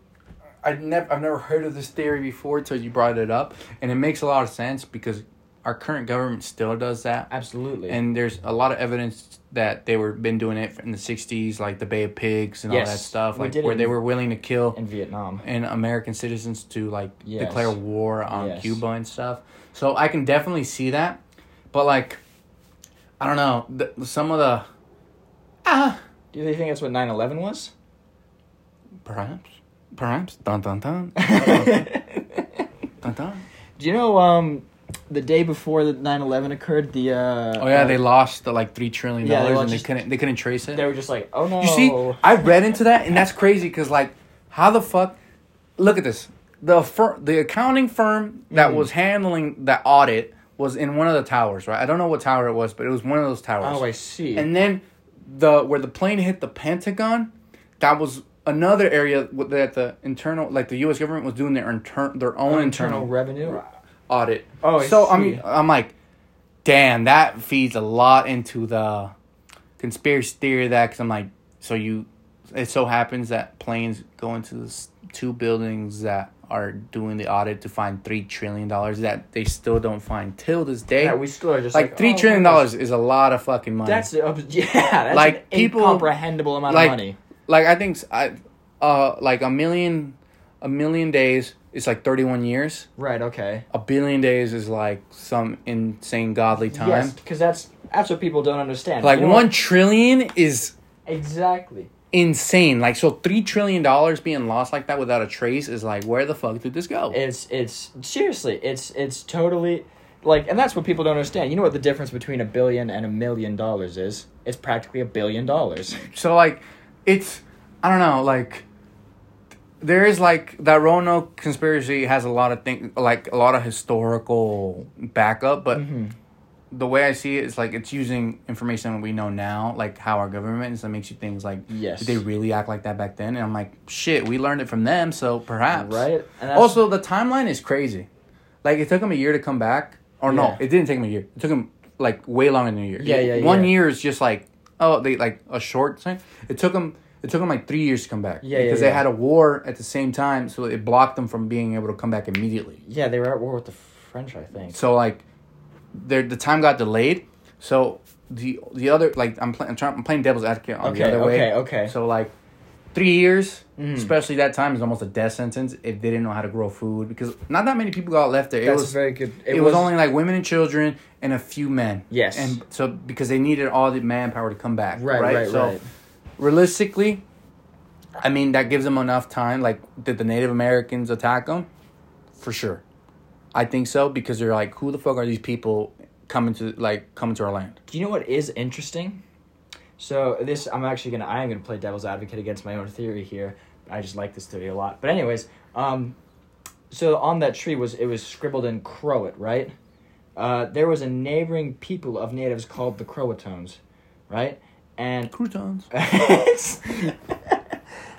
I never, I've never heard of this theory before until you brought it up, and it makes a lot of sense because our current government still does that, Absolutely. and there's a lot of evidence that they were been doing it in the '60s, like the Bay of Pigs and all that stuff, like where in- they were willing to kill in Vietnam. and American citizens to like Yes. declare war on Yes. Cuba and stuff. So I can definitely see that, but like, I don't know, the, some of the ah Do you think that's what 9-11 was? perhaps perhaps dun dun dun dun dun. Do you know um the day before the 9-11 occurred, the uh Oh yeah, uh, they lost the like three trillion dollars lost and they couldn't they couldn't trace it. they were just like, "Oh no." You see, I read into that, and that's crazy because, like, how the fuck? Look at this. The fir- the accounting firm that Mm. was handling that audit was in one of the towers, right? I don't know what tower it was, but it was one of those towers. Oh, I see. And then the where the plane hit the Pentagon, that was another area that the internal, like the U.S. government was doing their intern their own internal internal revenue. Audit. Oh, I so see. I mean, I'm like, damn, that feeds a lot into the conspiracy theory of that because I'm like, so you, it so happens that planes go into this two buildings that are doing the audit to find three trillion dollars that they still don't find till this day. Yeah, we still are just like like three oh, trillion dollars is a lot of fucking money. That's uh, yeah, that's Like, an people- incomprehensible amount like- of money. like I think s- I, uh, like a million, a million days is like thirty one years. Right. Okay. A billion days is like some insane godly time. Yes, because that's that's what people don't understand. Like You know one what? trillion is exactly. insane. Like so, three trillion dollars being lost like that without a trace is like, where the fuck did this go? It's it's seriously, it's it's totally like, and that's what people don't understand. You know what the difference between a billion and a million dollars is? It's practically a billion dollars. so like, it's I don't know. Like, there is like that Roanoke conspiracy has a lot of thing, like a lot of historical backup, but. Mhm. The way I see it is like it's using information we know now, like how our government is. That makes you think like, Yes. did they really act like that back then? And I'm like, shit, we learned it from them, so perhaps. Right. And Also, the timeline is crazy. Like it took them a year to come back, or no, it didn't take them a year. It took them like way longer than a year. Yeah, yeah, One yeah. year is just like oh, they like a short thing. It took him. It took them like three years to come back. Yeah, yeah, because yeah. they had a war at the same time, so it blocked them from being able to come back immediately. yeah, they were at war with the French, I think. So like, their the time got delayed. So the the other like I'm playing I'm, trying, I'm playing devil's advocate on Okay, the other way. okay, okay. So like, three years, Mhm. especially that time, is almost a death sentence if they didn't know how to grow food because not that many people got left there. It That's was very good. it, was, only like women and children and a few men. Yes. and so because they needed all the manpower to come back. right, right, right. so realistically, I mean that gives them enough time. Like, did the Native Americans attack them? For sure, I think so because they're like, who the fuck are these people coming to like coming to our land? Do you know what is interesting? So this, I'm actually gonna, I am gonna play devil's advocate against my own theory here. I just like this theory a lot. But anyways, um, so on that tree was it was scribbled in Croat, right? Uh, there was a neighboring people of natives called the Croatones, right? And Croutons.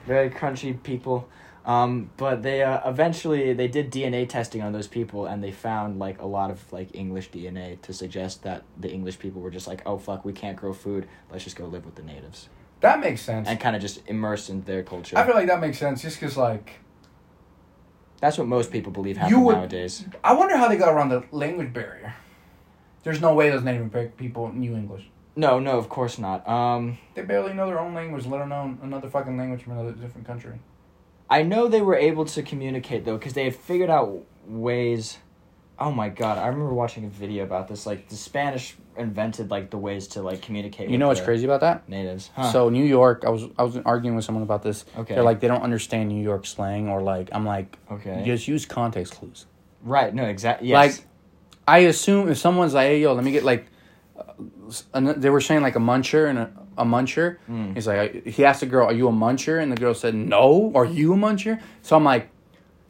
very crunchy people. Um, but they uh, eventually they did DNA testing on those people and they found like a lot of like English DNA to suggest that the English people were just like, oh fuck, we can't grow food. Let's just go live with the natives That makes sense. and kind of just immerse in their culture. I feel like that makes sense just because like That's what most people believe You would- nowadays. I wonder how they got around the language barrier. There's no way those Native people knew English. No, no, of course not. Um, They barely know their own language, let alone another fucking language from another different country. I know they were able to communicate though, because they had figured out ways. Oh my god! I remember watching a video about this. Like the Spanish invented like the ways to like communicate. You with know what's crazy about that? Natives. Huh. So New York, I was I was arguing with someone about this. Okay. They're like they don't understand New York slang or like I'm like okay. just use context clues. Right. No. Exactly. Yes. Like I assume if someone's like, hey yo, let me get like, uh, an- they were saying like a muncher and a, a muncher. Mm. He's like, he asked the girl, "Are you a muncher?" And the girl said, "No." Are you a muncher? So I'm like,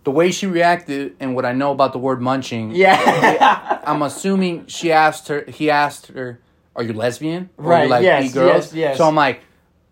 the way she reacted and what I know about the word munching, yeah. I'm assuming she asked her. He asked her, "Are you lesbian?" Or Right, You like yes, girls? yes, yes. So I'm like,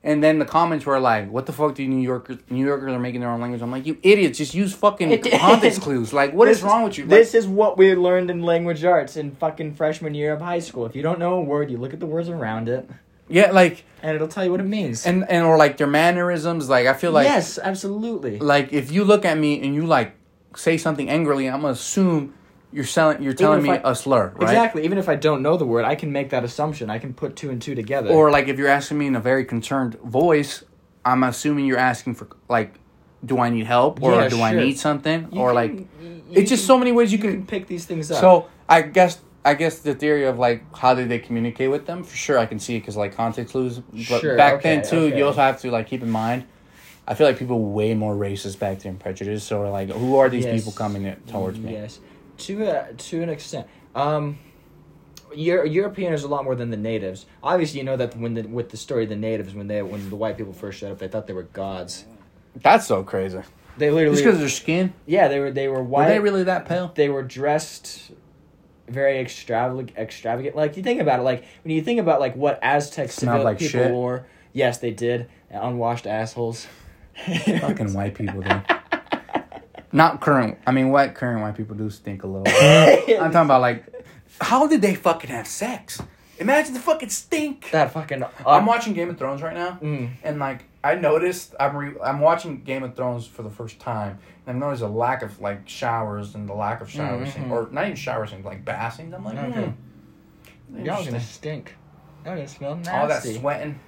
and then the comments were like, "What the fuck do New Yorkers? New Yorkers are making their own language." I'm like, "You idiots! Just use fucking context clues. Like, what is This wrong with you?" Like, This is what we learned in language arts in fucking freshman year of high school. If you don't know a word, you look at the words around it, yeah, like, and it'll tell you what it means. and and or like their mannerisms. Like, I feel like, yes, absolutely. like if you look at me and you like say something angrily, I'm gonna assume you're selling, you're telling me I- a slur, right? Exactly. Even if I don't know the word, I can make that assumption. I can put two and two together. Or like if you're asking me in a very concerned voice, I'm assuming you're asking for like, do I need help or Yeah, do I need something You or can- like you- it's just you so many ways you can, can. pick these things up. So I guess I guess the theory of like how did they communicate with them for sure I can see it because like context clues. But Sure, back okay, then too, okay. you also have to like keep in mind. I feel like people were way more racist back then, prejudiced. So like, who are these Yes. people coming towards me? Yes, to a, to an extent. Um, Euro- European is a lot more than the natives. Obviously, you know that when the with the story of the natives, when they when the white people first showed up, they thought they were gods. That's so crazy. They literally Just literally, because of their skin, yeah, they were they were were white. they really that pale? they were dressed very extravagant extravagant like you think about it like when you think about like what aztec Smelled civil like people shit. wore yes they did unwashed assholes Fucking white people do. Not current. I mean, what current white people do stink a little. I'm talking about like, how did they fucking have sex? Imagine the fucking stink. that fucking I'm watching Game of Thrones right now, Mm. and like I noticed, I'm re- I'm watching Game of Thrones for the first time, and I've noticed a lack of like showers and the lack of shower Mhm. scenes, or not even showers, and like bath scenes. I'm like, Okay. hmm. y'all gonna stink y'all gonna smell nasty all that sweating,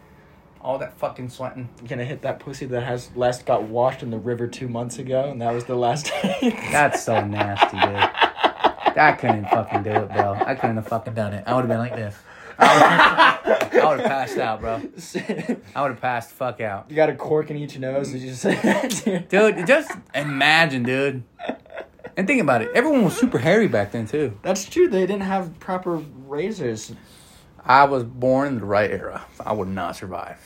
all that fucking sweating. Gonna hit that pussy that has last got washed in the river two months ago, and that was the last time. That's so nasty, dude. I couldn't fucking do it, bro. I couldn't have fucking done it. I would have been like this. I would have passed out, bro. I would have passed the fuck out. you got a cork in each nose. Did you say that? Dude, just imagine, dude. And think about it. Everyone was super hairy back then, too. That's true. They didn't have proper razors. I was born in the right era. I would not survive.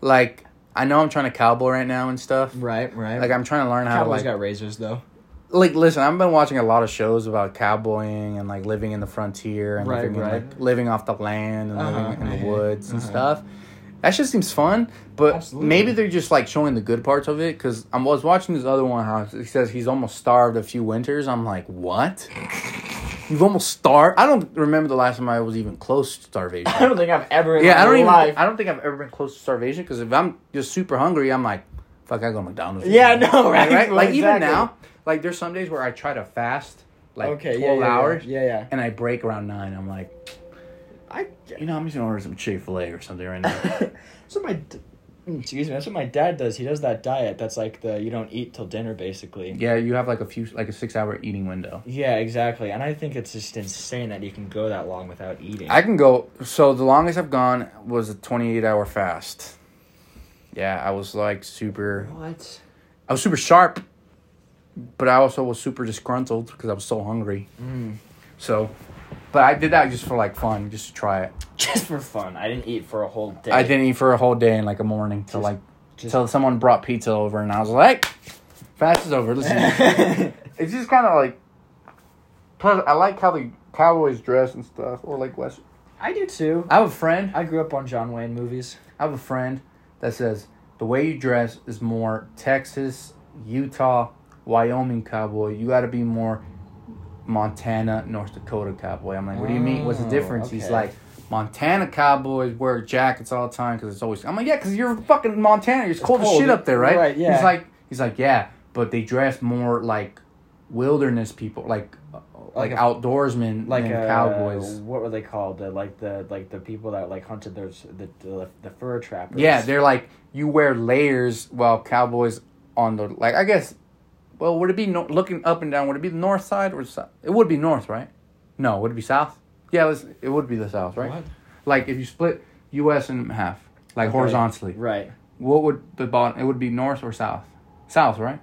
Like, I know I'm trying to cowboy right now and stuff. Right, right. Like, I'm trying to learn how Cowboys to, like, got razors though. like listen i've been watching a lot of shows about cowboying and like living in the frontier and Right, living right. like living off the land and Uh-huh, living in the woods and uh-huh. stuff that just seems fun but Absolutely. maybe they're just like showing the good parts of it because i was watching this other one how he says he's almost starved a few winters i'm like what you've almost starved i don't remember the last time i was even close to starvation I don't think I've ever. In yeah my i don't even life. i don't think i've ever been close to starvation because if i'm just super hungry i'm like fuck i go to mcdonald's Yeah, I know, right? right? Like even now, like there's some days where I try to fast like okay, twelve yeah, yeah, hours, Yeah, yeah. and I break around nine. I'm like, I you know, I'm just gonna order some Chick Fil A or something right now. so my Excuse me. That's what my dad does. He does that diet. That's like the you don't eat till dinner, basically. Yeah, you have like a few like a six hour eating window. Yeah, exactly. And I think it's just insane that you can go that long without eating. I can go. So the longest I've gone was a twenty eight hour fast. Yeah, I was like super. what? I was super sharp, but I also was super disgruntled because I was so hungry. Mm. So, but I did that just for like fun, just to try it. Just for fun. I didn't eat for a whole day. I didn't eat for a whole day in like a morning till Just- like just- till someone brought pizza over and I was like, fast is over. Listen, it's just kind of like. Plus, I like how the Cowboys dress and stuff, or like West. I do too. I have a friend. I grew up on John Wayne movies. I have a friend that says the way you dress is more Texas, Utah, Wyoming cowboy. You got to be more Montana, North Dakota cowboy. I'm like, what do you mean? What's the Oh, difference? He's like, Montana cowboys wear jackets all the time because it's always. I'm like, yeah, because you're fucking Montana. It's cold as shit up there, right? Right, yeah. He's like, he's like, yeah, but they dress more like wilderness people, like uh, like, Like a- outdoorsmen, Like uh, cowboys. What were they called? The, like the like the people that like hunted those the the, the fur trappers. Yeah, they're like you wear layers while cowboys on the like I guess. Well, would it be no, looking up and down? Would it be the north side or south? It would be north, right? No, would it be south? Yeah, it, it would be the south, right? What? Like if you split U.S. in half, like Okay. horizontally, Right. what would the bottom? It would be north or south? South, right?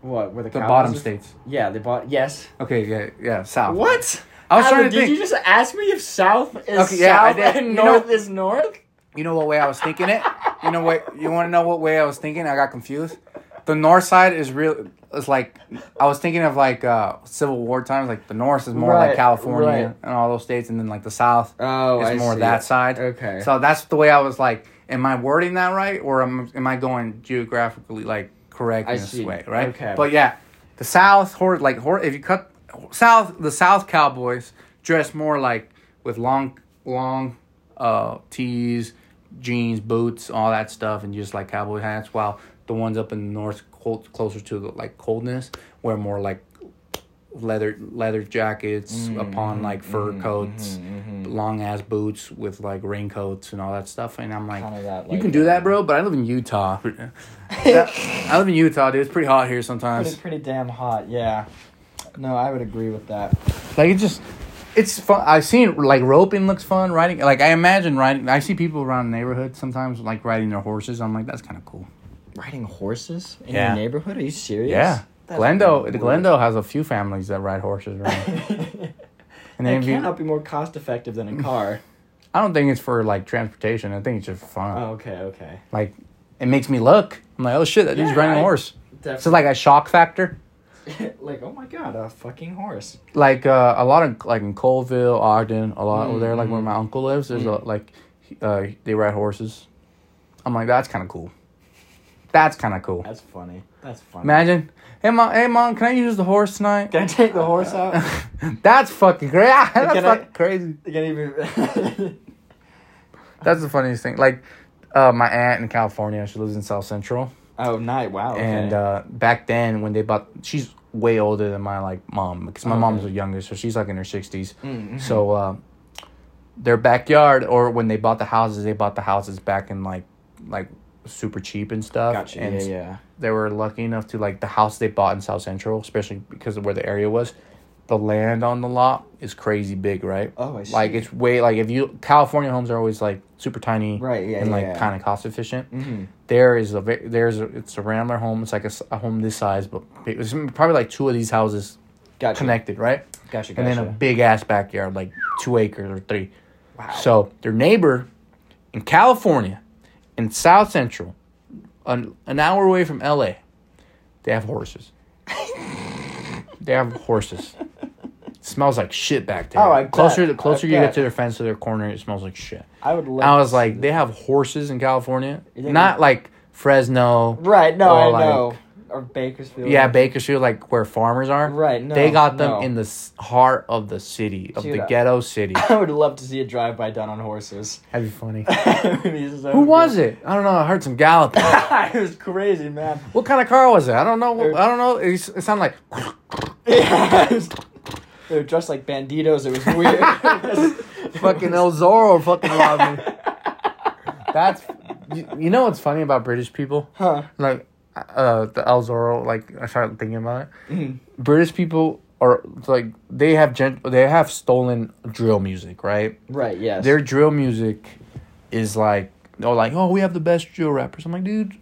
What were the The bottom states. Yeah, they bought. Yes. Okay, yeah, yeah, south. What? I was Adam, trying to did think. you just ask me if south is Okay, yeah, south and You north know- is north? You know what way I was thinking it? You know what? You want to know what way I was thinking? I got confused. The north side is real. It's like I was thinking of like uh, Civil War times. Like the north is more Right, like California right. and all those states, and then like the south Oh, is more that side. Okay. So that's the way I was like. Am I wording that right, or am, am I going geographically like correct I in this see. way? Right. Okay. But yeah, the south hor like hor- if you cut south, the south cowboys dress more like with long long uh tees, jeans, boots, all that stuff, and just like cowboy hats. While the ones up in the north, cold, closer to the like coldness, wear more like leather leather jackets mm-hmm. upon like fur mm-hmm. coats, mm-hmm. long ass boots with like raincoats and all that stuff. And I'm like, that, you can do uh, that, bro. But I live in Utah. I live in Utah, dude. It's pretty hot here Pretty, sometimes. pretty damn hot. Yeah. No, I would agree with that. Like it just. It's fun. I've seen like roping looks fun. Riding, like I imagine riding. I see people around the neighborhood sometimes like riding their horses. I'm like, that's kind of cool. Riding horses in Yeah. your neighborhood? Are you serious? Yeah, That's Glendale. weird. Glendale has a few families that ride horses around. and then it if you, be more cost effective than a car. I don't think it's for like transportation. I think it's just fun. oh, okay, okay. Like it makes me look. I'm like, oh shit, that dude's riding a I- horse. Def- So like a shock factor. like, oh my god, a fucking horse. Like uh, a lot of like in Coalville, Ogden, a lot over there, like where Mhm. my uncle lives. There's a like uh, they ride horses. I'm like, that's kind of cool. That's kind of cool. That's funny. That's funny. Imagine, hey mom, hey mom, can I use the horse tonight? Can I take the horse out? that's fucking great. That's Can I- fucking crazy. Can even. That's the funniest thing. Like, uh, my aunt in California, she lives in South Central, oh, night. Wow. Okay. and uh, back then when they bought, she's way older than my like mom because my Okay. mom's the youngest, so she's like in her 60s Mhm. So, uh, their backyard, or when they bought the houses, they bought the houses back in like, like super cheap and stuff. Gotcha. And yeah, yeah. they were lucky enough to like the house they bought in South Central, especially because of where the area was. The land on the lot is crazy big, right? Oh, I see. Like it's way like if you California homes are always like super tiny, Right, yeah, and like yeah. kind of cost efficient. Mm-hmm. There is a there's a, it's a Rambler home. It's like a home this size, but. It's probably like two of these houses Gotcha. connected, right? Gotcha. Gotcha. And then a big ass backyard, like two acres or three. wow. So their neighbor in California, in South Central, an, an hour away from LA, they have horses. they have horses. smells like shit back there. Oh, I bet. closer the closer I you bet. get to their fence to their corner, it smells like shit. I would. Love I was like, they have horses in California, not like Fresno. Right. No, I like- know. Or Bakersfield. Yeah, Bakersfield, like where farmers are. Right. No. they got them no. in the heart of the city, of Dude, the ghetto city. I would love to see a drive-by done on horses. That'd be funny. Who Who was it? I don't know. I heard some galloping. it was crazy, man. what kind of car was it? I don't know. I don't know. It, it sounded like. Yeah. it was- they were dressed like banditos. It was weird. fucking El Zorro fucking robbed me. That's you, you know what's funny about British people? Huh. Like, uh, the El Zorro. Like, I started thinking about it. Mhm. British people are like they have gen- they have stolen drill music, right? Right. Yes. Their drill music is like, oh, like oh, we have the best drill rappers. I'm like, dude,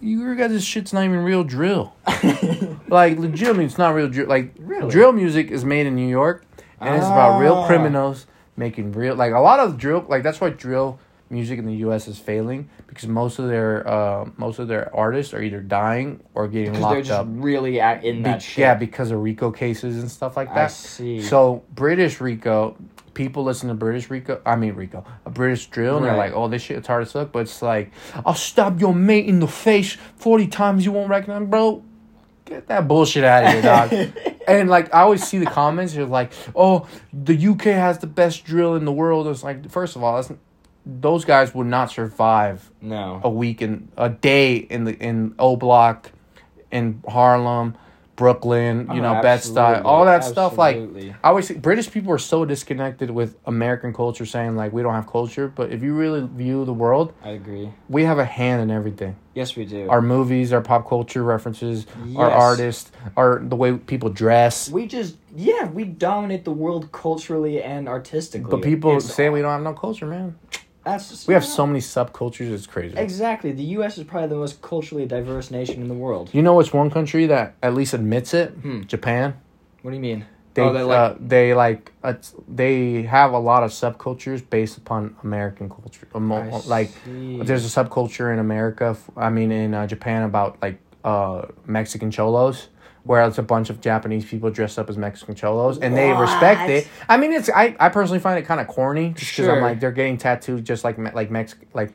you guys, this shit's not even real drill. like, legitimately, it's not real drill. Like, Really? drill music is made in New York, and it's about real Ah. criminals making real. Like a lot of drill, like that's why drill music in the U.S. is failing because most of their uh, most of their artists are either dying or getting Because they're locked just up. really at, in Be- that shit. yeah, because of RICO cases and stuff like I that. see. So British Rico, people listen to British Rico. I mean Rico, a British drill, and they're like, "Oh, this shit it's hard as fuck." But it's like, "I'll stab your mate in the face forty times. You won't recognize, bro." Get that bullshit out of here, dog. and like, I always see the comments. They're like, "Oh, the UK has the best drill in the world." It's like, first of all, that's, those guys would not survive no. a week in a day in the in O Block, in Harlem, Brooklyn, you Oh, know, Bed Stuy, all that stuff. Like. I always say, British people are so disconnected with American culture, saying like we don't have culture. But if you really view the world, I agree. we have a hand in everything. Yes, we do. Our movies, our pop culture references, our artists, our the way people dress. we just yeah, we dominate the world culturally and artistically. But people It's- say we don't have no culture, man. That's just, We have so many subcultures. It's crazy. exactly. The U.S. is probably the most culturally diverse nation in the world. You know, it's one country that at least admits it? Hmm. Japan. What do you mean? They oh, like uh, they like uh, they have a lot of subcultures based upon American culture. Um, I like see. there's a subculture in America. f- I mean, in uh, Japan about like uh, Mexican cholos, where it's a bunch of Japanese people dressed up as Mexican cholos, and they respect it. I mean, it's I, I personally find it kind of corny, just because I'm like they're getting tattooed just like like Mex like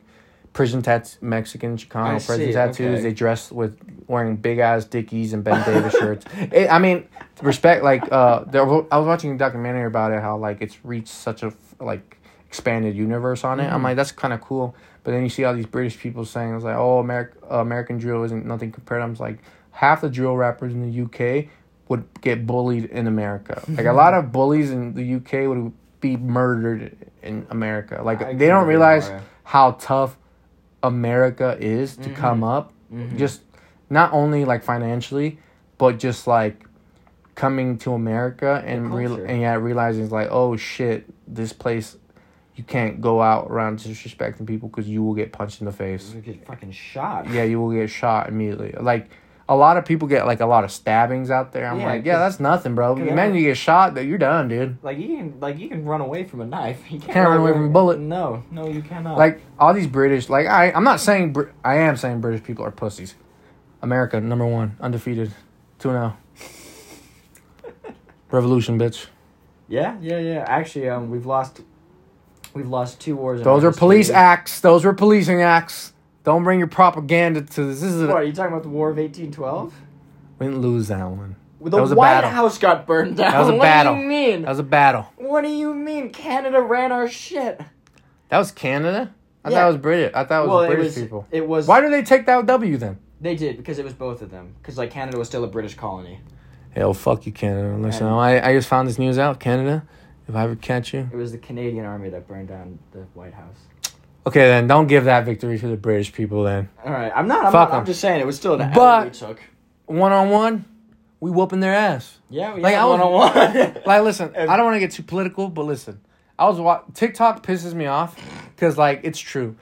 prison tats Mexican Chicano I prison see, tattoos. okay. They dress with wearing big ass Dickies and Ben Davis shirts. It, I mean, respect. Like uh, there, I was watching a documentary about it, how like it's reached such a like expanded universe on it. Mm-hmm. I'm like, that's kind of cool. But then you see all these British people saying it's like, oh, American uh, American drill isn't nothing compared. I'm just like, half the drill rappers in the UK would get bullied in America. Like a lot of bullies in the UK would be murdered in America. Like I they don't realize how tough America is to Mm-hmm. come up. Just not only like financially, but just like coming to America and real and yeah, realizing it's like, oh shit, this place you can't go out around disrespecting people because you will get punched in the face. You get fucking shot. Yeah, you will get shot immediately. Like a lot of people get like a lot of stabbings out there. I'm Yeah, like, yeah, that's nothing, bro. 'cause Man, I- you get shot, that you're done, dude. Like you can, like you can run away from a knife. You can't, Can't run away from a bullet. No, no, you cannot. Like all these British, like I, I'm not saying Br- I am saying British people are pussies. America number one, undefeated, two now. Revolution, bitch. yeah, yeah, yeah. Actually, um, we've lost, we've lost two wars. Those our are police acts. Those were policing acts. Don't bring your propaganda to this. This is What a, are you talking about? The War of eighteen twelve. we didn't lose that one. The That was a White battle. House got burned down. That was a what battle. do you mean? That was a battle. What do you mean? Canada ran our shit. That was Canada. I thought it was British. I thought it was well, British it was. people. It was. Why did they take that W then? They did because it was both of them. Because like Canada was still a British colony. Hell, fuck you, Canada. Listen, And- I, I just found this news out. Canada, if I ever catch you. It was the Canadian army that burned down the White House. Okay, then don't give that victory to the British people then. All right, I'm not. I'm Fuck not. I'm 'em. just saying it was still an But- we took. One on one, we whooping their ass. Yeah, we Like, had I was- one on one. Like, listen, I don't want to get too political, but listen, I was wa- TikTok pisses me off because like it's true.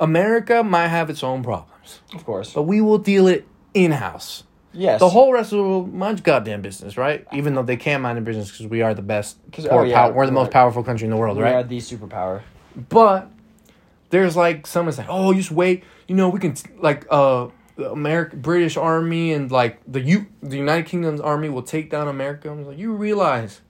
America might have its own problems, Of course. but we will deal it in house. Yes. The whole rest of the world minds goddamn business, right? Even though they can't mind their business because we are the best, 'Cause- oh, yeah, we're the most right. powerful country in the world, right? we right? are the superpower. But there's like someone's like, oh, just wait. You know, we can t- like uh, the American British Army and like the U the United Kingdom's army will take down America. I'm like, you realize?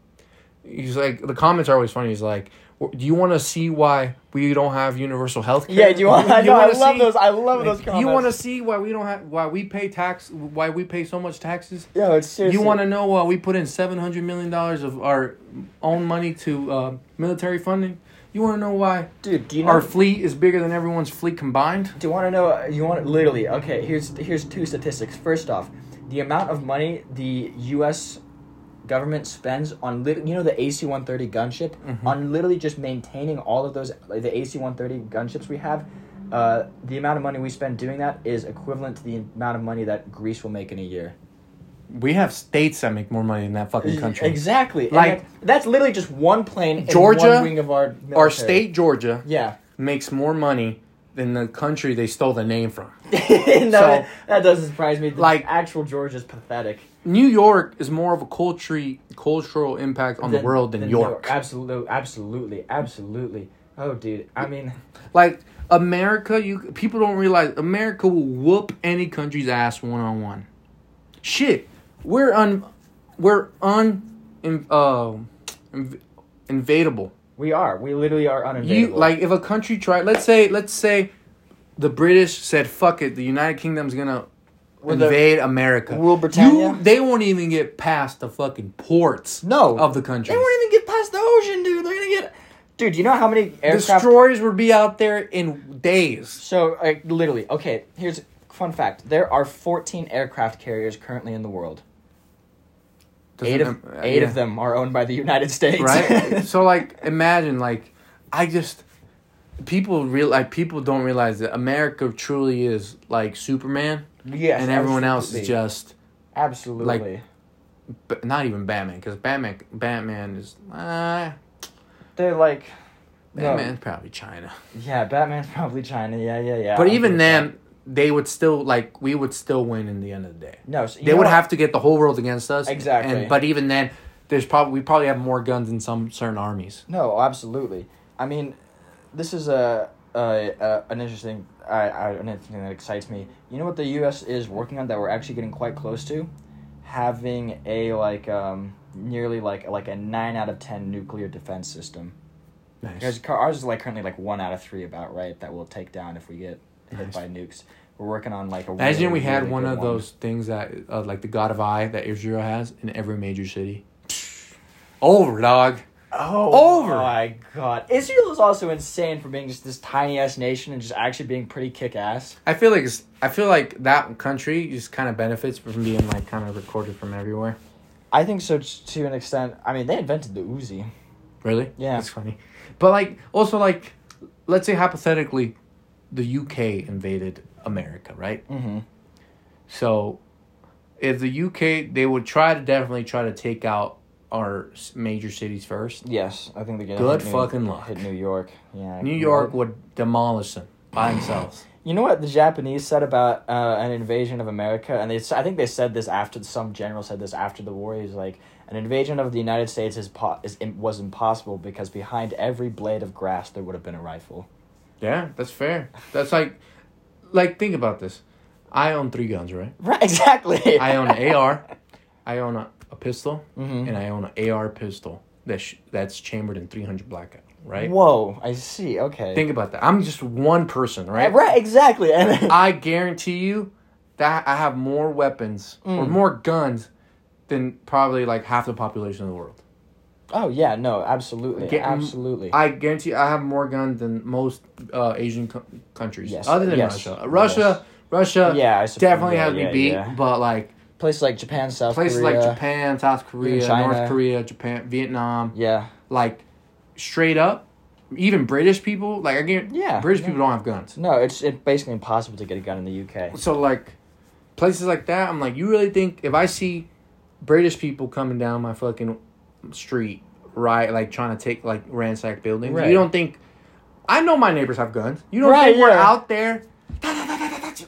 He's like, the comments are always funny. He's like, do you want to see why we don't have universal health care? Yeah, do you want? I know. I love see- those. I love those like, comments. you want to see why we don't have why we pay tax why we pay so much taxes? Yeah, it's seriously. You want to know why we put in seven hundred million dollars of our own money to uh, military funding? You want to know why dude? Do you know? our fleet is bigger than everyone's fleet combined? do you want to know? You want literally? Okay, here's here's two statistics. First off, the amount of money the U.S. government spends on lit- you know the AC-130 gunship Mm-hmm. on literally just maintaining all of those like the AC-130 gunships we have uh, the amount of money we spend doing that is equivalent to the amount of money that Greece will make in a year. We have states that make more money than that fucking country. Exactly. Like- that- that's literally just one plane. Georgia, one wing of our military. Our state, Georgia, Yeah. makes more money than the country they stole the name from. no, So- that doesn't surprise me. The Like- actual Georgia's pathetic. New York is more of a culture, cultural impact on the world than, York. Absolutely, absolutely, absolutely. Oh, dude. I mean, Like America, you people don't realize America will whoop any country's ass one on one. Shit, we're un, we're un, in, uh, inv- invadable. we are. We literally are uninvadable. You like if a country tried, let's say, let's say, the British said, "Fuck it," the United Kingdom's gonna With invade America. Rule Britannia? You, they won't even get past the fucking ports. No. of the country. They won't even get past the ocean, dude. They're gonna get. Dude, you know how many aircraft? Destroyers would be out there in days. So, like, literally, okay. Here's a fun fact: there are 14 aircraft carriers currently in the world. Eight of Doesn't- uh, eight yeah. of them are owned by the United States. right? so like imagine like I just people real like people don't realize that America truly is like Superman yes, and everyone else is just absolutely. like, but not even Batman cuz Batman Batman is uh, They're like, no. Batman's probably China. Yeah, Batman's probably China. Yeah, yeah, yeah. but I'll even then they would still like we would still win in the end of the day. no, so They would what? have to get the whole world against us. Exactly. And but even then there's probably we probably have more guns than some certain armies. No, absolutely. I mean, this is a, a, a an interesting I, I an interesting that excites me. You know what the U.S. is working on that we're actually getting quite close to, having a like um nearly like like a nine out of ten nuclear defense system. Nice. Because ours is like currently like one out of three about right that we'll take down if we get hit Nice. by nukes. We're working on like a. Imagine really, we had really one good of those things that, uh, like the God of Eye that Israel has in every major city. Over, dog. Oh Over. my god! Israel is also insane for being just this tiny ass nation and just actually being pretty kick ass. I feel like it's, I feel like that country just kind of benefits from being like kind of recorded from everywhere. I think so to an extent. I mean, they invented the Uzi. Really? Yeah. That's funny. But like, also like, let's say hypothetically, the UK invaded America, right? Mm-hmm. So, if the UK, they would try to definitely try to take out our major cities first. Yes, I think they're gonna Good hit New, fucking luck. Hit New York. Yeah. New York would demolish them by themselves. You know what the Japanese said about uh, an invasion of America, and they I think they said this after some general said this after the war. He's like, an invasion of the United States is po- is was impossible because behind every blade of grass there would have been a rifle. Yeah, that's fair. That's like, like think about this. I own three guns, right? Right. Exactly. I own an AR, I own a, a pistol, Mhm. and I own an AR pistol that's sh- that's chambered in three hundred blackout. Right. Whoa! I see. Okay. Think about that. I'm just one person, right? Right. Exactly. And I guarantee you that I have more weapons or Mm. more guns than probably like half the population of the world. Oh yeah, no, absolutely, Get- absolutely. I guarantee I have more guns than most uh, Asian co- countries, Yes, other than yes, Russia. Russia, Russia, yeah, definitely has to yeah, beat. yeah. But like Places like Japan, South places Korea. like Japan, South Korea. North Korea, Japan, Vietnam, Yeah. like straight up, even British people, like I get, Yeah, British yeah. people don't have guns. No, it's it's basically impossible to get a gun in the UK. So like places like that, I'm like, you really think if I see British people coming down my fucking street, right, like trying to take like ransack buildings, Right. you don't think I know my neighbors have guns. You don't Right, think we're yeah. out there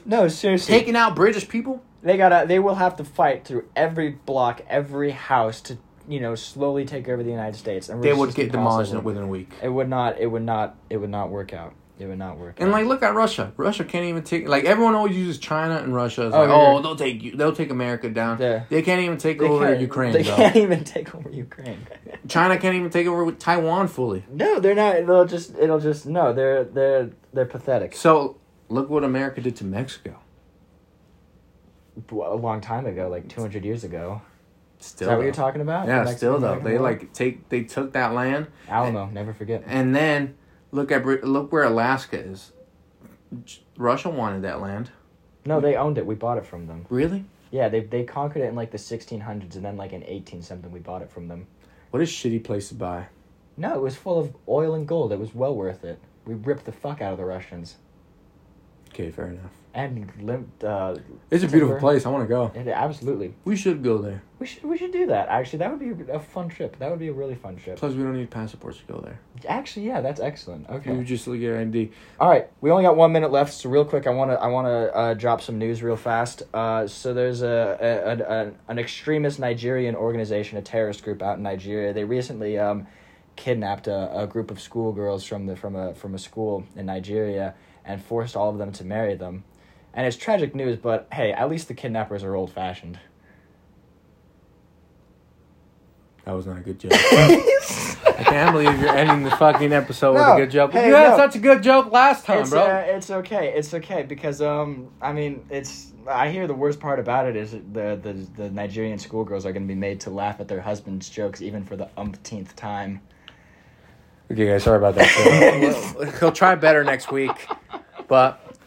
No, seriously. taking out British people? They gotta. They will have to fight through every block, every house to you know slowly take over the United States. And They would get demolished within a week. It would not. It would not. It would not work out. It would not work. And out. like, look at Russia. Russia can't even take. Like everyone always uses China and Russia. As Oh, like, yeah. oh, they'll take you. They'll take America down. Yeah. They can't even take They over Ukraine. They though. can't even take over Ukraine. China can't even take over Taiwan fully. no, they're not. They'll just. It'll just. No, they're they're they're pathetic. So look what America did to Mexico. A long time ago, like two hundred years ago. Still, Is that what though. you're talking about? Yeah, still though, they like take they took that land, Alamo. Never forget. and then look at look where Alaska is. Russia wanted that land. No, they owned it. We bought it from them. Really? Yeah, they they conquered it in like the 1600s, and then like in 18 something, we bought it from them. What a shitty place to buy. No, it was full of oil and gold. It was well worth it. We ripped the fuck out of the Russians. Okay, fair enough. And lim- uh, It's a beautiful Timber. place. I want to go. it, absolutely. We should go there. We should we should do that. Actually, that would be a fun trip. That would be a really fun trip. Plus, we don't need passports to go there. Actually, yeah, that's excellent. Okay. We just look at ID. All right, we only got one minute left, so real quick, I want to I want to uh, drop some news real fast. Uh, so there's a, a, a, a an extremist Nigerian organization, a terrorist group out in Nigeria. They recently um, kidnapped a, a group of schoolgirls from the from a from a school in Nigeria and forced all of them to marry them. And it's tragic news, but hey, at least the kidnappers are old fashioned. That was not a good joke. I can't believe you're ending the fucking episode No, with a good joke. hey, you had no. such a good joke last time, it's, bro. Uh, it's okay. It's okay because um I mean it's I hear the worst part about it is the the the Nigerian schoolgirls are going to be made to laugh at their husband's jokes even for the umpteenth time. okay, guys, sorry about that. He'll try better next week. But